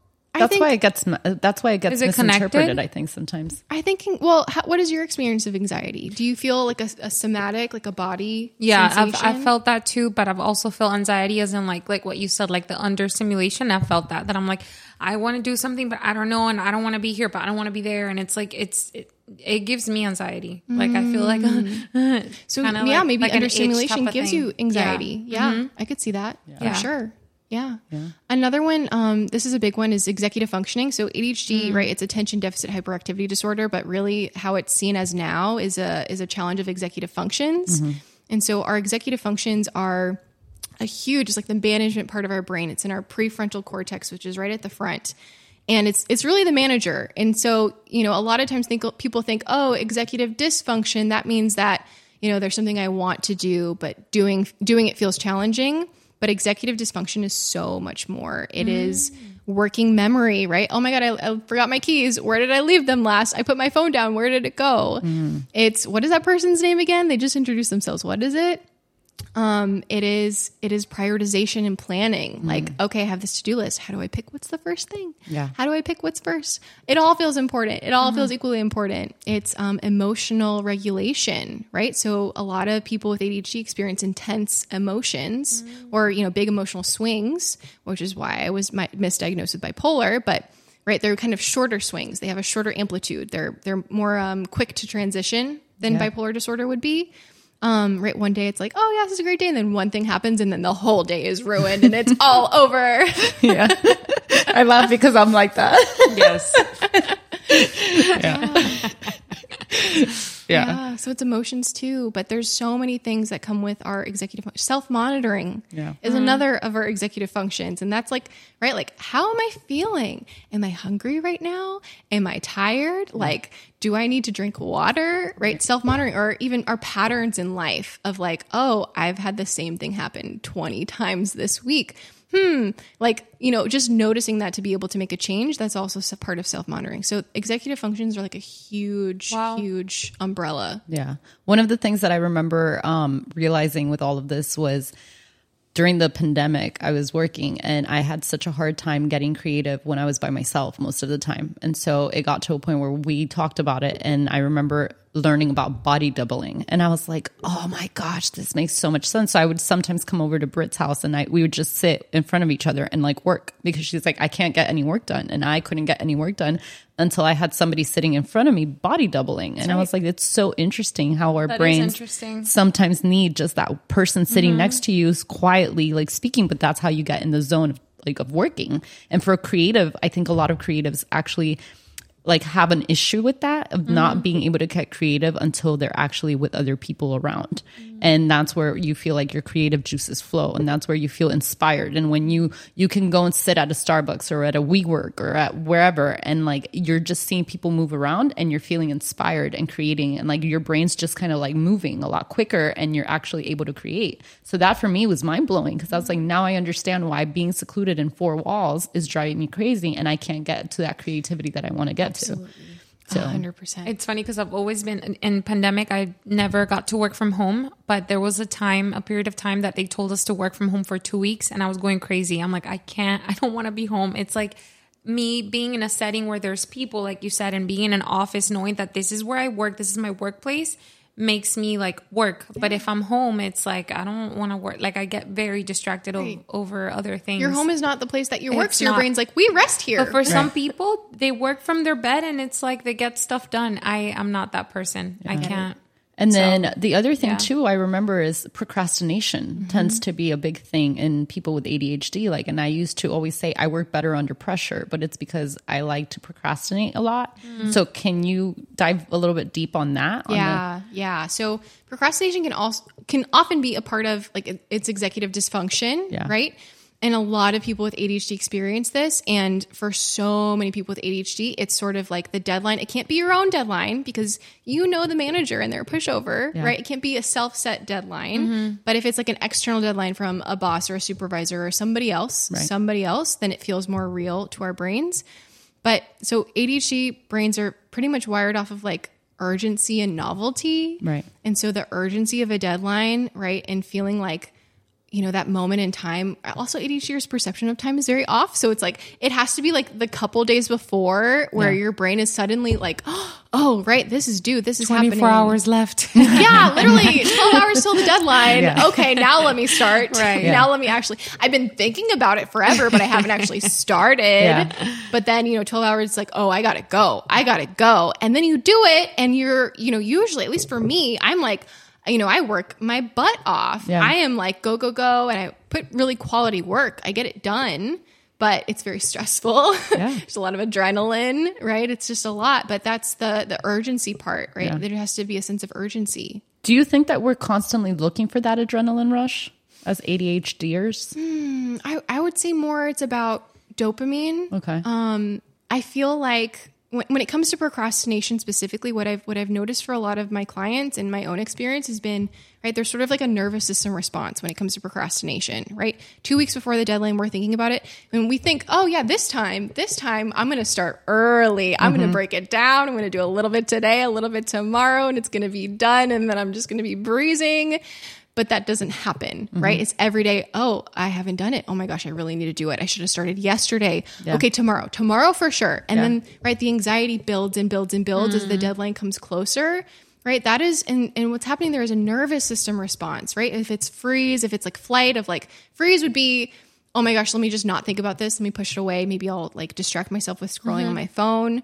That's think why it gets uh, that's why it gets Is it misinterpreted. connected? I think sometimes. I think, well, how, what is your experience of anxiety? Do you feel like a, a somatic, like a body? Yeah, I've. I've felt that too, but I've also felt anxiety as in like like what you said, like the under stimulation. I've felt that that I'm like I want to do something, but I don't know, and I don't want to be here, but I don't want to be there, and it's like it's it, it gives me anxiety. Like I feel like mm. So kinda yeah, like- maybe like an itch understimulation type of gives thing. you anxiety. Yeah. Yeah, mm-hmm. I could see that Yeah. for sure. Yeah. Another one, um, this is a big one, is executive functioning. So ADHD, right? It's attention deficit hyperactivity disorder, but really how it's seen as now is a is a challenge of executive functions. And so our executive functions are a huge, it's like the management part of our brain. It's in our prefrontal cortex, which is right at the front. And it's it's really the manager. And so, you know, a lot of times think people think, "Oh, executive dysfunction, that means that, you know, there's something I want to do, but doing doing it feels challenging." But executive dysfunction is so much more. It mm. is working memory, right? Oh my God, I, I forgot my keys. Where did I leave them last? I put my phone down. Where did it go? Mm. It's what is that person's name again? They just introduced themselves. What is it? Um, it is it is prioritization and planning. Like, okay, I have this to do list. How do I pick what's the first thing? Yeah. How do I pick what's first? It all feels important. It all feels equally important. It's um, emotional regulation, right? So a lot of people with ADHD experience intense emotions or you know big emotional swings, which is why I was my, misdiagnosed with bipolar. But right? They're kind of shorter swings. They have a shorter amplitude. They're they're more um, quick to transition than Yeah. bipolar disorder would be. Um, right, one day it's like, oh yeah, this is a great day, and then one thing happens, and then the whole day is ruined, and it's all over. Yeah. I laugh because I'm like that. Yes. Yeah. Yeah, so it's emotions too, but there's so many things that come with our executive self monitoring. Yeah. is mm. another of our executive functions, and that's like right, like how am I feeling? Am I hungry right now? Am I tired? Like, do I need to drink water? Right, self monitoring, or even our patterns in life of like, oh, I've had the same thing happen twenty times this week. Hmm, like you know, just noticing that to be able to make a change. That's also part of self monitoring. So executive functions are like a huge, Wow. huge umbrella. Yeah. One of the things that I remember um, realizing with all of this was during the pandemic, I was working and I had such a hard time getting creative when I was by myself most of the time. And so it got to a point where we talked about it. And I remember learning about body doubling. And I was like, oh my gosh, this makes so much sense. So I would sometimes come over to Brit's house and I, we would just sit in front of each other and like work because she's like, I can't get any work done. And I couldn't get any work done until I had somebody sitting in front of me body doubling. And I was like, it's so interesting how our That brains sometimes need just that person sitting next to you is quietly like speaking, but that's how you get in the zone of like of working. And for a creative, I think a lot of creatives actually like have an issue with that of not mm-hmm. being able to get creative until they're actually with other people around. And that's where you feel like your creative juices flow and that's where you feel inspired. And when you you can go and sit at a Starbucks or at a WeWork or at wherever and like you're just seeing people move around and you're feeling inspired and creating and like your brain's just kind of like moving a lot quicker and you're actually able to create. So that for me was mind blowing because I was like now I understand why being secluded in four walls is driving me crazy and I can't get to that creativity that I want to get to. So hundred percent. It's funny because I've always been in pandemic. I never got to work from home, but there was a time, a period of time that they told us to work from home for two weeks, and I was going crazy. I'm like, I can't. I don't want to be home. It's like me being in a setting where there's people, like you said, and being in an office, knowing that this is where I work, this is my workplace, makes me like work. But if I'm home, it's like I don't want to work. Like I get very distracted o- over other things. Your home is not the place that you work, It's so your not. brain's like, we rest here. But for some people, they work from their bed and it's like they get stuff done. I am not that person. I can't. And then the other thing yeah. too I remember is procrastination mm-hmm. tends to be a big thing in people with ADHD. Like, and I used to always say I work better under pressure, but it's because I like to procrastinate a lot. Mm-hmm. So, can you dive a little bit deep on that? on the- yeah, yeah. So procrastination can also can often be a part of like it's executive dysfunction, Yeah. right? And a lot of people with ADHD experience this. And for so many people with ADHD, it's sort of like the deadline. It can't be your own deadline because you know the manager and they're a pushover, right? It can't be a self set deadline. Mm-hmm. But if it's like an external deadline from a boss or a supervisor or somebody else, somebody else, then it feels more real to our brains. But so ADHD brains are pretty much wired off of like urgency and novelty. Right. And so the urgency of a deadline, right? And feeling like, you know, that moment in time. Also, ADHDers' perception of time is very off. So it's like, it has to be like the couple days before where Yeah. your brain is suddenly like, oh, right, this is due. This is happening. 24 hours left. Yeah, literally 12 hours till the deadline. Yeah. Okay, now let me start. Right. Yeah. Now let me actually, I've been thinking about it forever, but I haven't actually started. But then, you know, 12 hours, it's like, oh, I gotta go. I gotta go. And then you do it and you're, you know, usually, at least for me, I'm like, you know, I work my butt off. Yeah. I am like, go, go, go. And I put really quality work. I get it done. But it's very stressful. Yeah. There's a lot of adrenaline, right? It's just a lot. But that's the the urgency part, right? Yeah. There has to be a sense of urgency. Do you think that we're constantly looking for that adrenaline rush as ADHDers? I, I would say more it's about dopamine. Okay. Um, I feel like when, when it comes to procrastination specifically, what I've what I've noticed for a lot of my clients and my own experience has been right. There's sort of like a nervous system response when it comes to procrastination. Right, two weeks before the deadline, we're thinking about it, and we think, oh yeah, this time, this time, I'm going to start early. I'm going to mm-hmm. break it down. I'm going to do a little bit today, a little bit tomorrow, and it's going to be done, and then I'm just going to be breezing but that doesn't happen, mm-hmm. right? It's every day. Oh, I haven't done it. Oh my gosh, I really need to do it. I should have started yesterday. Yeah. Okay, tomorrow, tomorrow for sure. And Yeah. then, right, the anxiety builds and builds and builds as the mm. deadline comes closer, right? That is, and, and what's happening there is a nervous system response, right? If it's freeze, if it's like flight, of like freeze would be, oh my gosh, let me just not think about this. Let me push it away. Maybe I'll like distract myself with scrolling on mm-hmm. my phone.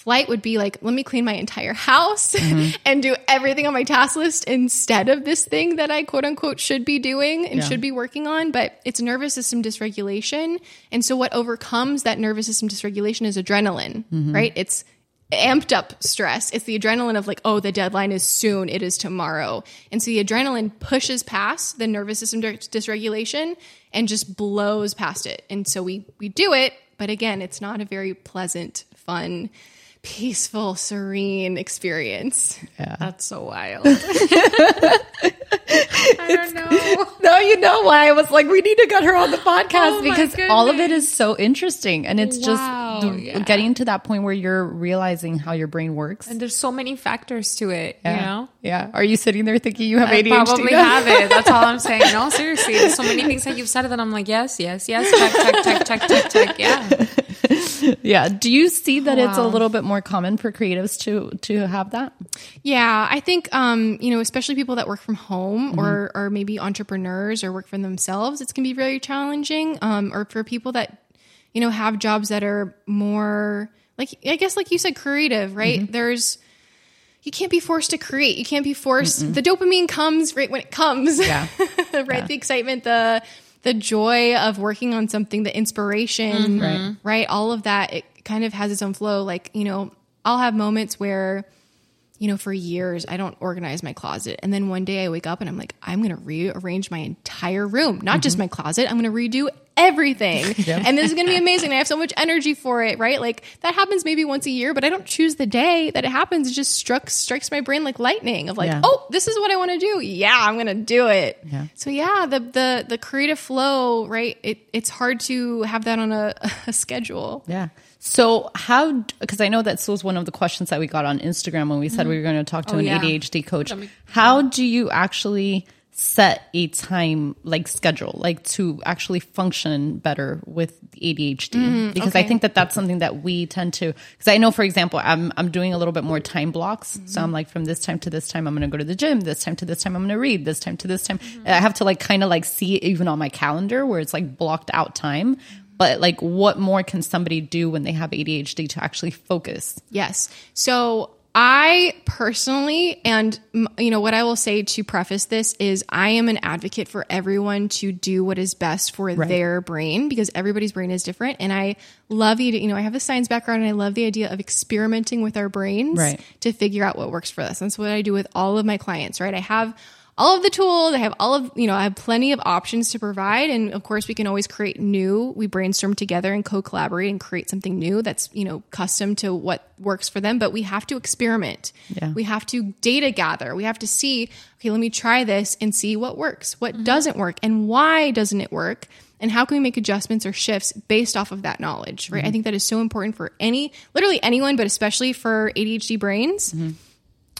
Flight would be like, let me clean my entire house mm-hmm. and do everything on my task list instead of this thing that I quote unquote should be doing and Yeah. should be working on. But it's nervous system dysregulation. And so what overcomes that nervous system dysregulation is adrenaline, mm-hmm. right? It's amped up stress. It's the adrenaline of like, oh, the deadline is soon, it is tomorrow. And so the adrenaline pushes past the nervous system dysregulation and just blows past it. And so we we do it, but again, it's not a very pleasant, fun, peaceful, serene experience. That's so wild. I don't know. No, you know why I was like, we need to get her on the podcast Oh because all of it is so interesting, and it's Wow, just yeah. getting to that point where you're realizing how your brain works. And there's so many factors to it, yeah. you know? yeah. Are you sitting there thinking you have I ADHD? probably have it. That's all I'm saying. No, seriously. There's so many things that you've said that I'm like, yes, yes, yes. Check, check, check, check, check, check. Yeah. Yeah. Do you see that it's a little bit more common for creatives to to have that? Yeah, I think um, you know, especially people that work from home or or maybe entrepreneurs or work for themselves, it's can be very challenging. Um, or for people that you know have jobs that are more like I guess like you said, creative, right? There's you can't be forced to create. You can't be forced. The dopamine comes right when it comes. Yeah. right. The excitement, the the joy of working on something, the inspiration, Right. right? All of that, it kind of has its own flow. Like, you know, I'll have moments where, you know, for years I don't organize my closet. And then one day I wake up and I'm like, I'm going to rearrange my entire room, not just mm-hmm. my closet. I'm going to redo everything. And this is going to be amazing. I have so much energy for it, right? Like that happens maybe once a year, but I don't choose the day that it happens. It just struck, strikes my brain like lightning of like, Yeah. oh, this is what I want to do. Yeah, I'm going to do it. Yeah. So yeah, the, the, the creative flow, right? It, it's hard to have that on a, a schedule. Yeah. So how? Because I know that was one of the questions that we got on Instagram when we said we were going to talk to Oh, an yeah. ADHD coach. How do you actually set a time like schedule, like to actually function better with ADHD? because I think that that's something that we tend to. Because I know, for example, I'm I'm doing a little bit more time blocks. So I'm like, from this time to this time, I'm going to go to the gym. This time to this time, I'm going to read. This time to this time, I have to like kind of like see it even on my calendar where it's like blocked out time. But like, what more can somebody do when they have ADHD to actually focus? Yes. So I personally, and you know, what I will say to preface this is I am an advocate for everyone to do what is best for their brain because everybody's brain is different. And I love the, you know, I have a science background and I love the idea of experimenting with our brains Right. to figure out what works for us. That's what I do with all of my clients, right? I have all of the tools. I have all of, you know, I have plenty of options to provide. And of course, we can always create new. We brainstorm together and co collaborate and create something new that's, you know, custom to what works for them. But we have to experiment. Yeah. We have to data gather. We have to see, okay, let me try this and see what works, what mm-hmm. doesn't work, and why doesn't it work. And how can we make adjustments or shifts based off of that knowledge, right? I mm-hmm. think that is so important for any, literally anyone, but especially for ADHD brains. Mm-hmm.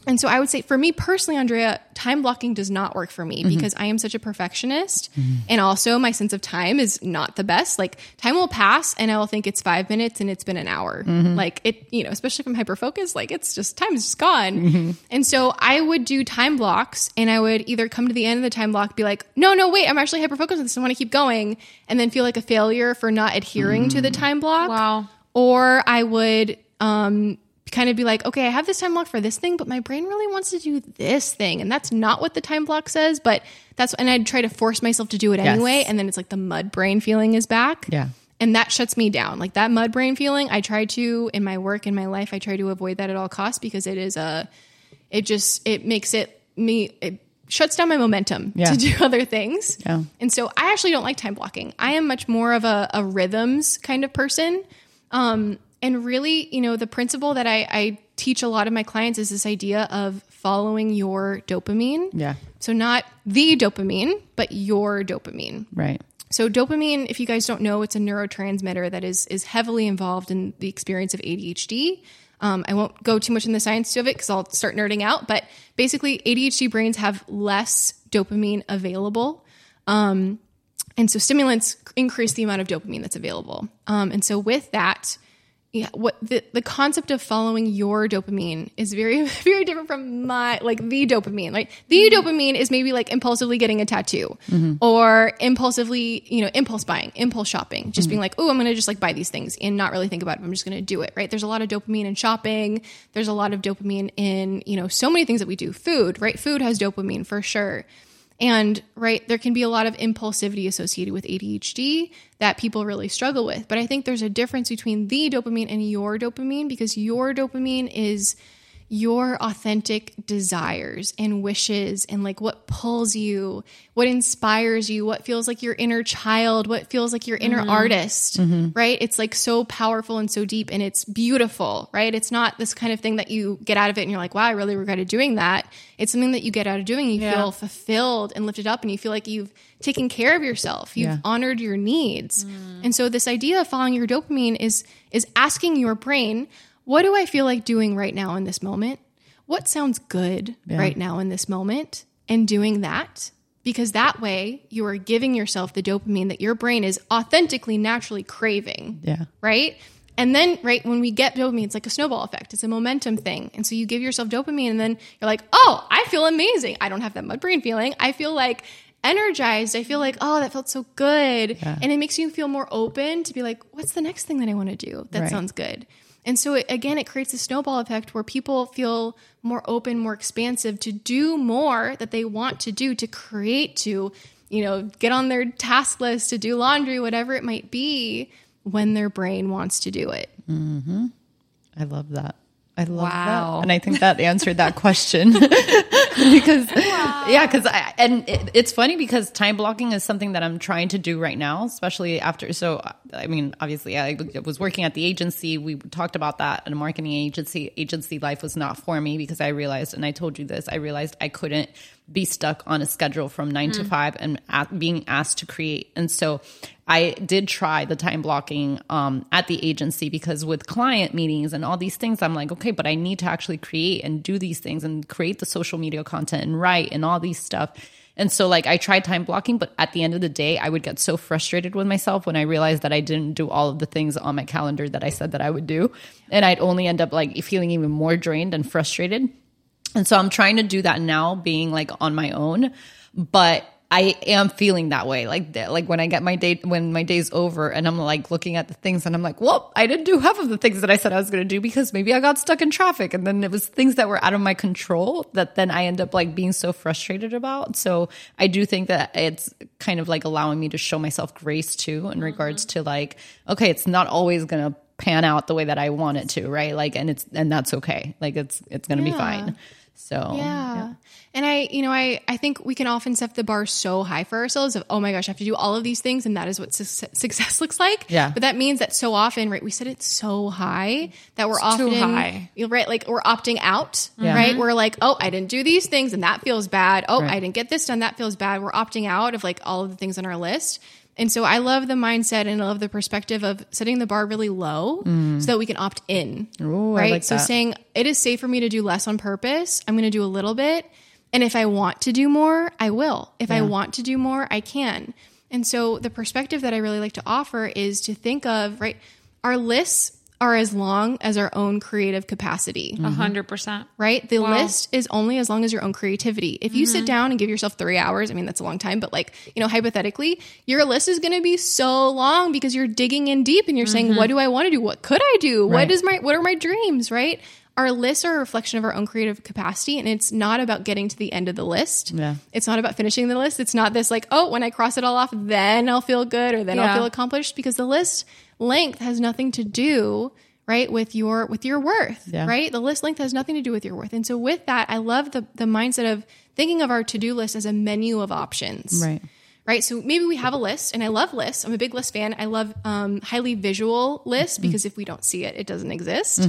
And so I would say for me personally, Andrea, time blocking does not work for me mm-hmm. because I am such a perfectionist. And also my sense of time is not the best. Like time will pass and I will think it's five minutes and it's been an hour. Mm-hmm. Like it, you know, especially if I'm hyper focused, like it's just time is just gone. Mm-hmm. And so I would do time blocks and I would either come to the end of the time block, be like, no, no, wait, I'm actually hyper focused on this. I want to keep going. And then feel like a failure for not adhering to the mm. time block Wow. or I would um, kind of be like, okay, I have this time block for this thing, but my brain really wants to do this thing, and that's not what the time block says. But that's and I'd try to force myself to do it anyway, and then it's like the mud brain feeling is back. Yeah. And that shuts me down. Like that mud brain feeling, I try to in my work in my life, I try to avoid that at all costs because it is a, it just it makes it me it shuts down my momentum Yeah. to do other things. Yeah. And so I actually don't like time blocking. I am much more of a, a rhythms kind of person. Um, and really, you know, the principle that I, I teach a lot of my clients is this idea of following your dopamine. Yeah. So not the dopamine, but your dopamine. Right. So dopamine, if you guys don't know, it's a neurotransmitter that is is heavily involved in the experience of ADHD. Um, I won't go too much in the science of it because I'll start nerding out. But basically, ADHD brains have less dopamine available, um, and so stimulants increase the amount of dopamine that's available. Um, and so with that, yeah, what the, the concept of following your dopamine is very, very different from my, like the dopamine. Like the mm-hmm. dopamine is maybe like impulsively getting a tattoo mm-hmm. or impulsively, you know, impulse buying, impulse shopping, just mm-hmm. being like, oh, I'm going to just like buy these things and not really think about it. I'm just going to do it, right? There's a lot of dopamine in shopping. There's a lot of dopamine in, you know, so many things that we do. Food, right? Food has dopamine for sure. And right, there can be a lot of impulsivity associated with ADHD that people really struggle with. But I think there's a difference between the dopamine and your dopamine because your dopamine is your authentic desires and wishes and like what pulls you, what inspires you, what feels like your inner child, what feels like your inner mm-hmm. artist, mm-hmm. right? It's like so powerful and so deep and it's beautiful, right? It's not this kind of thing that you get out of it and you're like, wow, I really regretted doing that. It's something that you get out of doing. You feel fulfilled and lifted up and you feel like you've taken care of yourself. You've Yeah. honored your needs. Mm. And so this idea of following your dopamine is is asking your brain, what do I feel like doing right now in this moment? What sounds good right now in this moment? And doing that because that way you are giving yourself the dopamine that your brain is authentically naturally craving Yeah. right? And then, right, when we get dopamine, it's like a snowball effect. It's a momentum thing. And so you give yourself dopamine, and then you're like, oh, I feel amazing. I don't have that mud brain feeling. I feel like energized. I feel like, oh, that felt so good. And it makes you feel more open to be like, what's the next thing that I want to do? That Right. sounds good. And so, it, again, it creates a snowball effect where people feel more open, more expansive to do more that they want to do, to create, to, you know, get on their task list, to do laundry, whatever it might be, when their brain wants to do it. Mm-hmm. I love that. I love Wow. that. And I think that answered that question. because yeah, because I and it, it's funny because time blocking is something that I'm trying to do right now, especially after. So I mean, obviously, I was working at the agency. We talked about that in a marketing agency. Agency life was not for me because I realized, and I told you this, I realized I couldn't be stuck on a schedule from nine to mm. five and being asked to create. And so I did try the time blocking um, at the agency because with client meetings and all these things, I'm like, okay, but I need to actually create and do these things and create the social media content and write and all these stuff. And so, like, I tried time blocking, but at the end of the day, I would get so frustrated with myself when I realized that I didn't do all of the things on my calendar that I said that I would do. And I'd only end up like feeling even more drained and frustrated. And so I'm trying to do that now, being like on my own, but I am feeling that way. Like, like when I get my day, when my day's over and I'm like looking at the things and I'm like, well, I didn't do half of the things that I said I was going to do because maybe I got stuck in traffic. And then it was things that were out of my control that then I end up like being so frustrated about. So I do think that it's kind of like allowing me to show myself grace too in regards mm-hmm. to like, okay, it's not always going to pan out the way that I want it to, right? Like, and it's, and that's okay. Like it's, it's going to be fine. So Yeah. And I, you know, I, I think we can often set the bar so high for ourselves of, oh my gosh, I have to do all of these things and that is what su- success looks like. Yeah. But that means that so often, right, we set it so high that we're often, too high. you're right, like we're opting out, Yeah. right? Mm-hmm. We're like, oh, I didn't do these things and that feels bad. Oh, Right. I didn't get this done. That feels bad. We're opting out of like all of the things on our list. And so I love the mindset and I love the perspective of setting the bar really low so that we can opt in. Mm. Ooh, right. like so that. saying it is safe for me to do less on purpose. I'm going to do a little bit. And if I want to do more, I will. If I want to do more, I can. And so the perspective that I really like to offer is to think of, right, our lists are as long as our own creative capacity A hundred percent. right? The list is only as long as your own creativity. If you Mm-hmm. sit down and give yourself three hours, I mean, that's a long time, but like, you know, hypothetically, your list is going to be so long because you're digging in deep and you're Mm-hmm. saying, what do I want to do? What could I do? Right. What is my, what are my dreams? Right? Our lists are a reflection of our own creative capacity, and it's not about getting to the end of the list. Yeah. It's not about finishing the list. It's not this like, oh, when I cross it all off, then I'll feel good or then I'll feel accomplished because the list length has nothing to do right with your with your worth Yeah. right the list length has nothing to do with your worth and so with that i love the the mindset of thinking of our to-do list as a menu of options Right. right so maybe we have a list and i love lists i'm a big list fan i love um, highly visual lists Mm-hmm. because if we don't see it it doesn't exist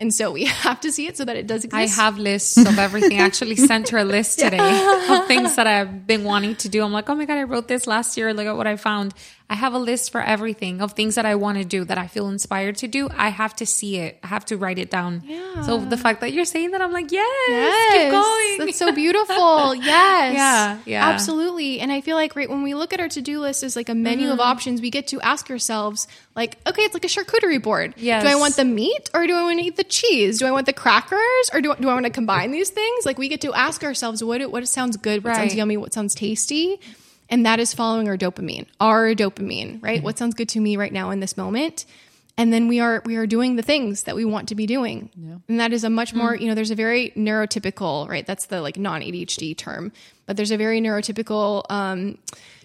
and so we have to see it so that it does I have lists of everything. I actually sent her a list today of things that I've been wanting to do. I'm like, oh my God, I wrote this last year. Look at what I found. I have a list for everything of things that I want to do that I feel inspired to do. I have to see it. I have to write it down. Yeah. So the fact that you're saying that, I'm like, yes, Yes, keep going. That's so beautiful. Yes. Yeah, yeah. Absolutely. And I feel like right when we look at our to-do list as like a menu of mm-hmm. options, we get to ask ourselves, like, okay, it's like a charcuterie board. Yes. Do I want the meat or do I want to eat the cheese? Do I want the crackers or do, do I want to combine these things? Like we get to ask ourselves what what sounds good, what sounds yummy, what sounds tasty. And that is following our dopamine, our dopamine, right? What sounds good to me right now in this moment? and then we are we are doing the things that we want to be doing and that is a much more you know there's a very neurotypical right that's the like non-adhd term but there's a very neurotypical um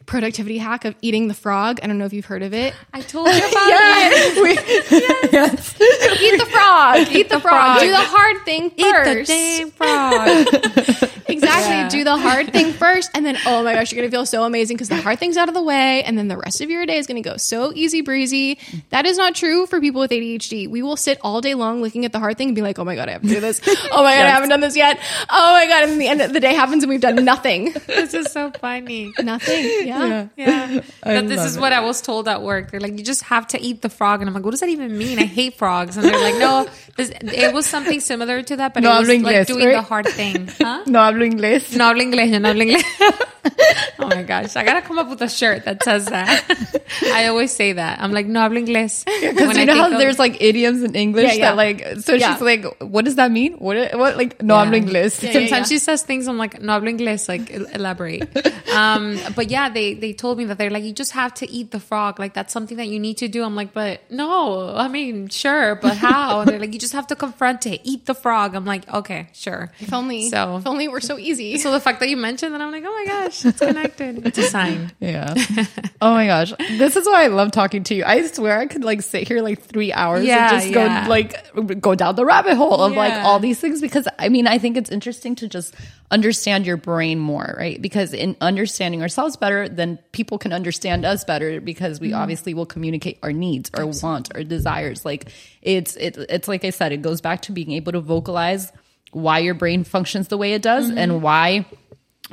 productivity hack of eating the frog i don't know if you've heard of it I told you about it. eat the frog eat the, frog. frog. do the hard thing first. Eat the first damn frog. Exactly Yeah. do the hard thing first and then oh my gosh you're gonna feel so amazing because the hard thing's out of the way and then the rest of your day is gonna go so easy breezy that is not true for people with adhd we will sit all day long looking at the hard thing and be like oh my god i have to do this oh my god i haven't done this yet oh my god and the end of the day happens and we've done nothing this is so funny. nothing yeah, Yeah. That this is it. what I was told at work. They're like, you just have to eat the frog. And I'm like, what does that even mean? I hate frogs. And they're like, no, this, it was something similar to that, but No it was hablo like inglés, doing right? the hard thing. Huh? No hablo inglés. No hablo inglés, yo no hablo inglés. oh my gosh. I gotta come up with a shirt that says that. I always say that. I'm like, no hablo inglés. Because When you I know how of- there's like idioms in English Yeah, yeah. that like, so Yeah. she's like, what does that mean? What, what, like, no Yeah. hablo inglés. Yeah, yeah, Sometimes she says things I'm like, no hablo inglés, like elaborate. Um, but yeah, they they told me that they're like, you just have to eat the frog. Like that's something that you need to do. I'm like, but no, I mean, sure, but how? And they're like, you just have to confront it, eat the frog. I'm like, okay, sure. if only So- if only it were so easy So the fact that you mentioned that, I'm like, oh my gosh, it's connected. It's a sign. Yeah. oh my gosh. This is why I love talking to you. I swear I could like sit here like three hours Yeah, and just yeah. go like go down the rabbit hole of like all these things because I mean I think it's interesting to just understand your brain more, right? Because in understanding ourselves better, then people can understand us better because we mm-hmm. obviously will communicate our needs, our wants, our desires. Like it's it, it's like I said, it goes back to being able to vocalize why your brain functions the way it does and mm-hmm. why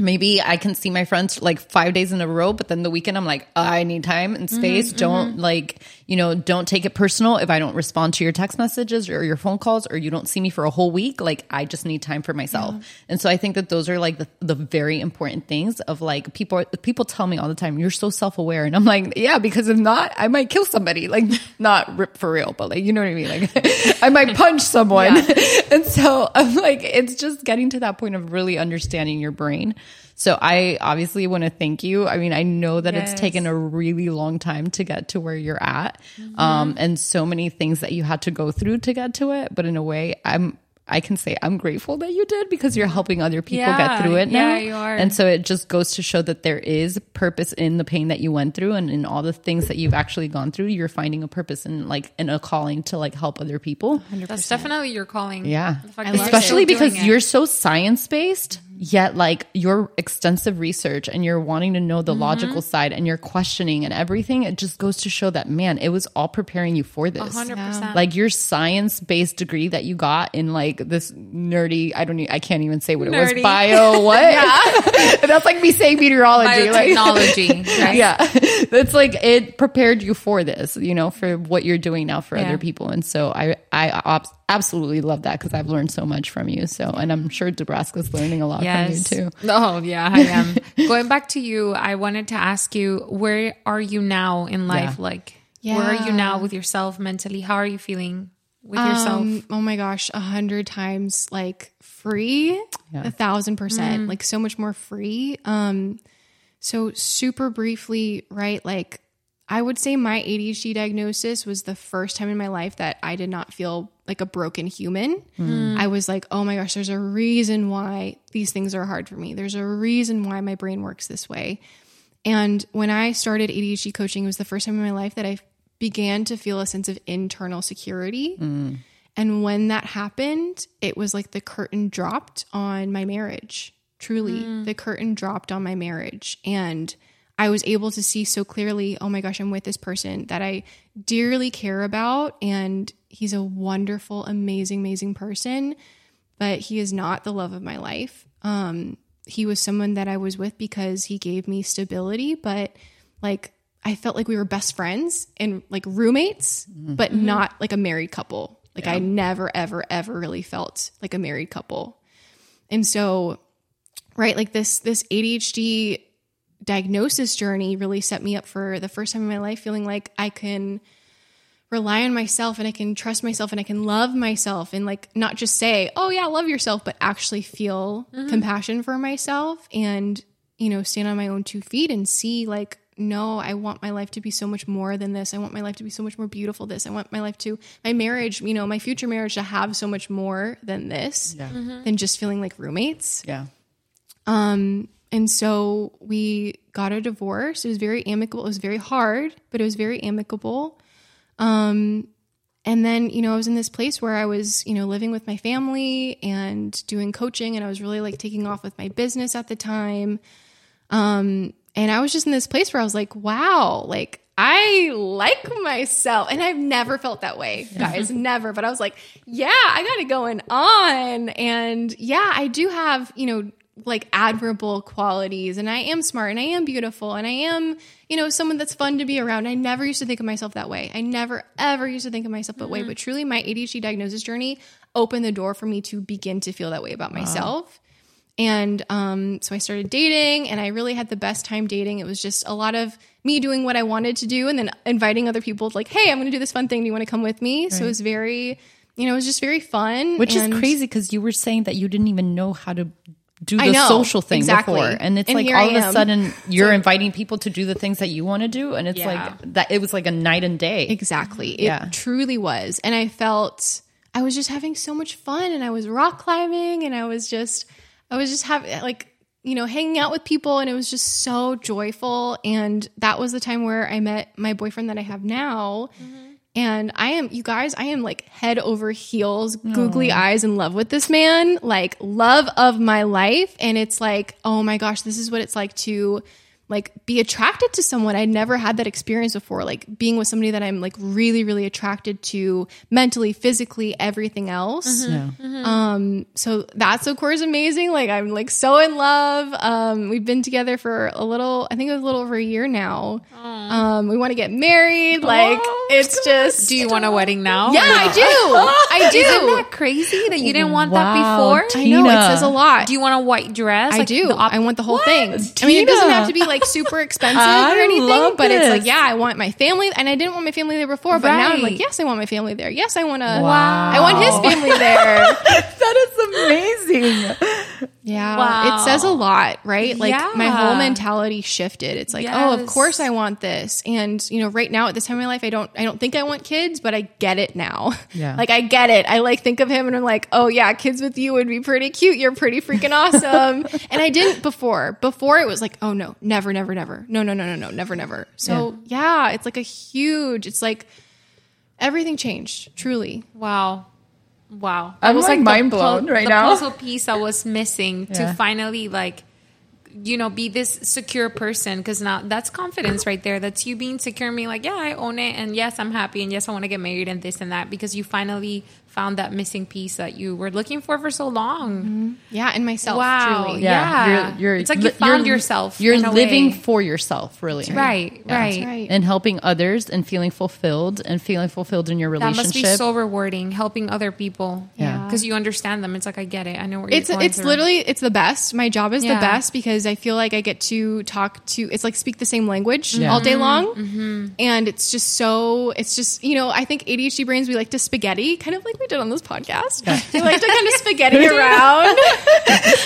maybe I can see my friends like five days in a row, but then the weekend I'm like, I need time and space. Mm-hmm, don't mm-hmm. like, you know, don't take it personal if I don't respond to your text messages or your phone calls or you don't see me for a whole week. Like, I just need time for myself. And so I think that those are like the, the very important things of like people, people tell me all the time, you're so self aware. And I'm like, yeah, because if not, I might kill somebody. Like, not rip for real, but like, you know what I mean? Like, I might punch someone. and so I'm like, it's just getting to that point of really understanding your brain. So I obviously want to thank you. I mean, I know that Yes. it's taken a really long time to get to where you're at. Um, and so many things that you had to go through to get to it. But in a way, I'm, I can say I'm grateful that you did because you're helping other people Yeah, get through it now. yeah, you are. And so it just goes to show that there is purpose in the pain that you went through and in all the things that you've actually gone through. You're finding a purpose and like in a calling to like help other people. That's definitely your calling. Yeah. Especially because it. you're so science based, yet like your extensive research and you're wanting to know the Mm-hmm. logical side and you're questioning and everything. It just goes to show that, man, it was all preparing you for this. 100%. Like your science based degree that you got in like this nerdy, I don't i can't even say what it was. Bio, what? Yeah. That's like me saying meteorology. Like, biotechnology, right? yeah it's like it prepared you for this you know for what you're doing now for Yeah. other people and so i i ob- absolutely love that because i've learned so much from you so and i'm sure nebraska's learning a lot Yes. from you too Oh, yeah, I am. Going back to you, I wanted to ask you, where are you now in life? Yeah. Like, where are you now with yourself mentally? How are you feeling with yourself? Um, oh my gosh, a hundred times like free, a thousand percent, like so much more free. Um, so super briefly, right? Like I would say my ADHD diagnosis was the first time in my life that I did not feel like a broken human. Hmm. I was like, oh my gosh, there's a reason why these things are hard for me. There's a reason why my brain works this way. And when I started ADHD coaching, it was the first time in my life that I began to feel a sense of internal security. Hmm. And when that happened, it was like the curtain dropped on my marriage. Truly, hmm. the curtain dropped on my marriage. And I was able to see so clearly, oh my gosh, I'm with this person that I dearly care about. And he's a wonderful, amazing, amazing person, but he is not the love of my life. Um, he was someone that I was with because he gave me stability, but like I felt like we were best friends and like roommates, but not like a married couple. Like I never, ever, ever really felt like a married couple. And so, right, like this this ADHD diagnosis journey really set me up for the first time in my life feeling like I can rely on myself and I can trust myself and I can love myself and like not just say, "Oh yeah, love yourself," but actually feel compassion for myself and, you know, stand on my own two feet and see like no, I want my life to be so much more than this. I want my life to be so much more beautiful this. I want my life to my marriage, you know, my future marriage to have so much more than this than just feeling like roommates. Yeah. Um, and so we got a divorce. It was very amicable. It was very hard, but it was very amicable. Um, and then, you know, I was in this place where I was, you know, living with my family and doing coaching, and I was really like taking off with my business at the time. Um, and I was just in this place where I was like, wow, like I like myself. And I've never felt that way, guys, never. But I was like, yeah, I got it going on. And yeah, I do have, you know, like admirable qualities and I am smart and I am beautiful and I am, you know, someone that's fun to be around. I never used to think of myself that way. I never ever used to think of myself that way, but truly my ADHD diagnosis journey opened the door for me to begin to feel that way about myself. And um, so I started dating, and I really had the best time dating. It was just a lot of me doing what I wanted to do, and then inviting other people, like, "Hey, I'm going to do this fun thing. Do you want to come with me?" So it was very, you know, it was just very fun. Which and- is crazy because you were saying that you didn't even know how to do the know, social thing exactly. before. And it's And like all I of a am. sudden you're inviting people to do the things that you want to do. And it's Yeah. like that it was like a night and day. Exactly. It Yeah. truly was. And I felt I was just having so much fun and I was rock climbing and I was just I was just having like you know hanging out with people and it was just so joyful and that was the time where I met my boyfriend that I have now. Mm-hmm. And I am, you guys, I am like head over heels, googly mm. eyes in love with this man, like love of my life. And it's like, oh my gosh, this is what it's like to like be attracted to someone. I'd never had that experience before, like being with somebody that I'm like really, really attracted to mentally, physically, everything else. Yeah. Um, so that's of course amazing. Like I'm like so in love. Um, we've been together for a little, I think it was a little over a year now. Um, we want to get married. Like Oh, it's just. Do you want a wedding now? yeah, I do. I do. Isn't that crazy that you didn't want Wow. that before? I know it says a lot. Do you want a white dress? I Like do. op- I want the whole What? thing. I mean, it doesn't have to be like super expensive I or anything, but it's like, yeah, I want my family, and I didn't want my family there before, but now I'm like, yes, I want my family there. Yes, I want to. Wow. I want his family there. that is amazing. Yeah, Wow. it says a lot, right? Like my whole mentality shifted. It's like, oh, of course I want this, and you know, right now at this time in my life, I don't, I don't think I want kids, but I get it now. Yeah. like I get it. I like think of him, and I'm like, oh yeah, kids with you would be pretty cute. You're pretty freaking awesome. and I didn't before. Before it was like, oh no, never, never, never, no, no, no, no, no, never, never. So yeah, it's like a huge. It's like everything changed. Truly. Wow. Wow. I'm, was like, the mind blown right the now. puzzle piece I was missing to finally like you know be this secure person. Because now that's confidence right there. That's you being secure being like yeah i own it. And yes i'm happy. And yes i want to get married and this and that. Because you finally found that missing piece that you were looking for for so long Yeah, and myself. Wow. Truly. Yeah. You're, you're, It's like you li- found you're- yourself You're in a living way. for yourself, really. right right right. And helping others and feeling fulfilled and feeling fulfilled in your that relationship. must be so rewarding helping other people Yeah. because you understand them it's like i get it i know where it's you're going it's through. literally it's the best. My job is Yeah. the best because I feel like I get to talk to it's like speak the same language Yeah. all day Mm-hmm. long, and it's just so it's just you know I think ADHD brains we like to spaghetti kind of like we did on this podcast. We like to kind of spaghetti around.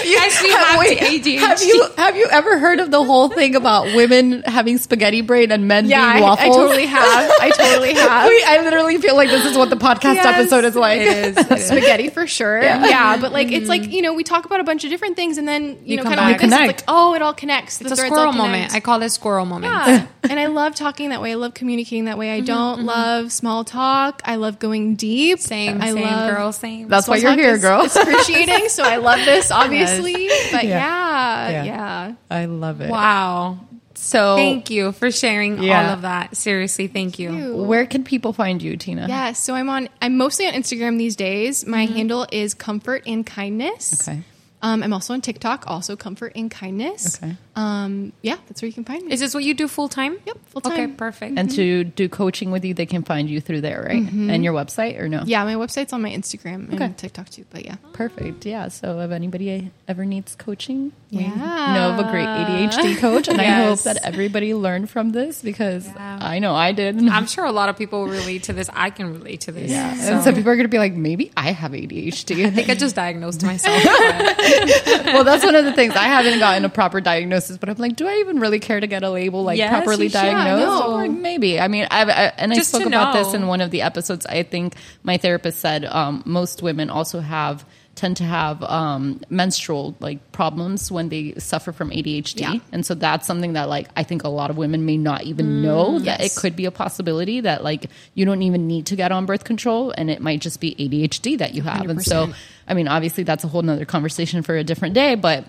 yes we have Wait, ADHD. have you have you ever heard of the whole thing about women having spaghetti brain and men yeah, being I, waffles? I totally have. I totally have. We- I literally feel like this is what the podcast Yes, episode is like. it is spaghetti for sure. Yeah, but like it's like mm. you know we talk about a bunch of different things and then you, You know come kind of like back. this, it's like oh it all connects. The It's a threads all squirrel moment. I call it squirrel moment. Yeah. and I love talking that way. I love communicating that way. I mm-hmm, don't mm-hmm. love small talk. I love going deep. Same, I same, love girl, same. That's why you're here, is girl. Excruciating. so I love this, obviously. But Yeah. yeah, Yeah. yeah. I love it. wow. So, Thank you for sharing Yeah. all of that. Seriously, thank you. where can people find you, Tina? Yeah, So I'm on. I'm mostly on Instagram these days. My handle is comfort and kindness. Okay. Um, I'm also on TikTok. Also comfort and kindness. Okay. Um, yeah, that's where you can find me. Is this what you do full time? Yep, full time. Okay, perfect. And to do coaching with you, they can find you through there, right? And your website or no? yeah, my website's on my Instagram and Okay. TikTok too. But yeah, Perfect. Yeah. So if anybody ever needs coaching, we Yeah. know of a great ADHD coach. And I hope that everybody learned from this because Yeah. I know I did. I'm sure a lot of people relate to this. I can relate to this. yeah. So, And so people are going to be like, maybe I have ADHD. I think I just diagnosed myself. well, that's one of the things. I haven't gotten a proper diagnosis, but I'm like, do I even really care to get a label like Yes, properly diagnosed? No. Like, maybe. I mean, I've, I, and I spoke about this in one of the episodes. I think my therapist said um, most women also have tend to have um, menstrual like problems when they suffer from ADHD, Yeah. and so that's something that like I think a lot of women may not even know that it could be a possibility that like you don't even need to get on birth control, and it might just be ADHD that you have, and so I mean, obviously that's a whole nother conversation for a different day, but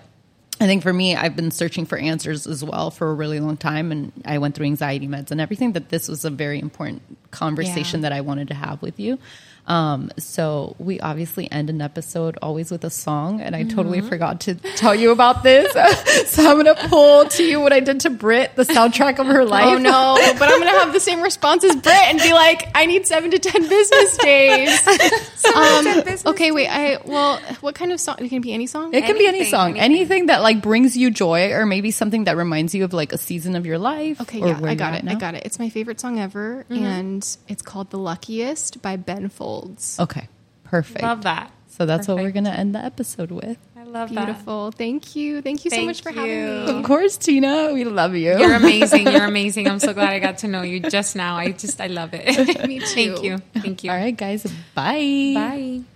I think for me, I've been searching for answers as well for a really long time, and I went through anxiety meds and everything. That this was a very important conversation Yeah. that I wanted to have with you. Um, so we obviously end an episode always with a song, and I totally Mm-hmm. forgot to tell you about this. so I'm gonna pull to you what I did to Brit, the soundtrack of her life. Oh no, but I'm gonna have the same response as Britt and be like, I need seven to ten business days. um, business okay, wait. I well, what kind of song? It can be any song. It can be any song, anything. anything. that like brings you joy, or maybe something that reminds you of like a season of your life. Okay, yeah, I got it. I got it. It's my favorite song ever, and it's called "The Luckiest" by Ben Folds. Okay, perfect. Love that. So that's what we're going to end the episode with. I love that. Beautiful. Thank you. Thank you so much for you. having me. Of course, Tina, we love you. You're amazing. You're amazing. I'm so glad I got to know you just now. I just, I love it. Me too. Thank you. Thank you. All right, guys. Bye. Bye.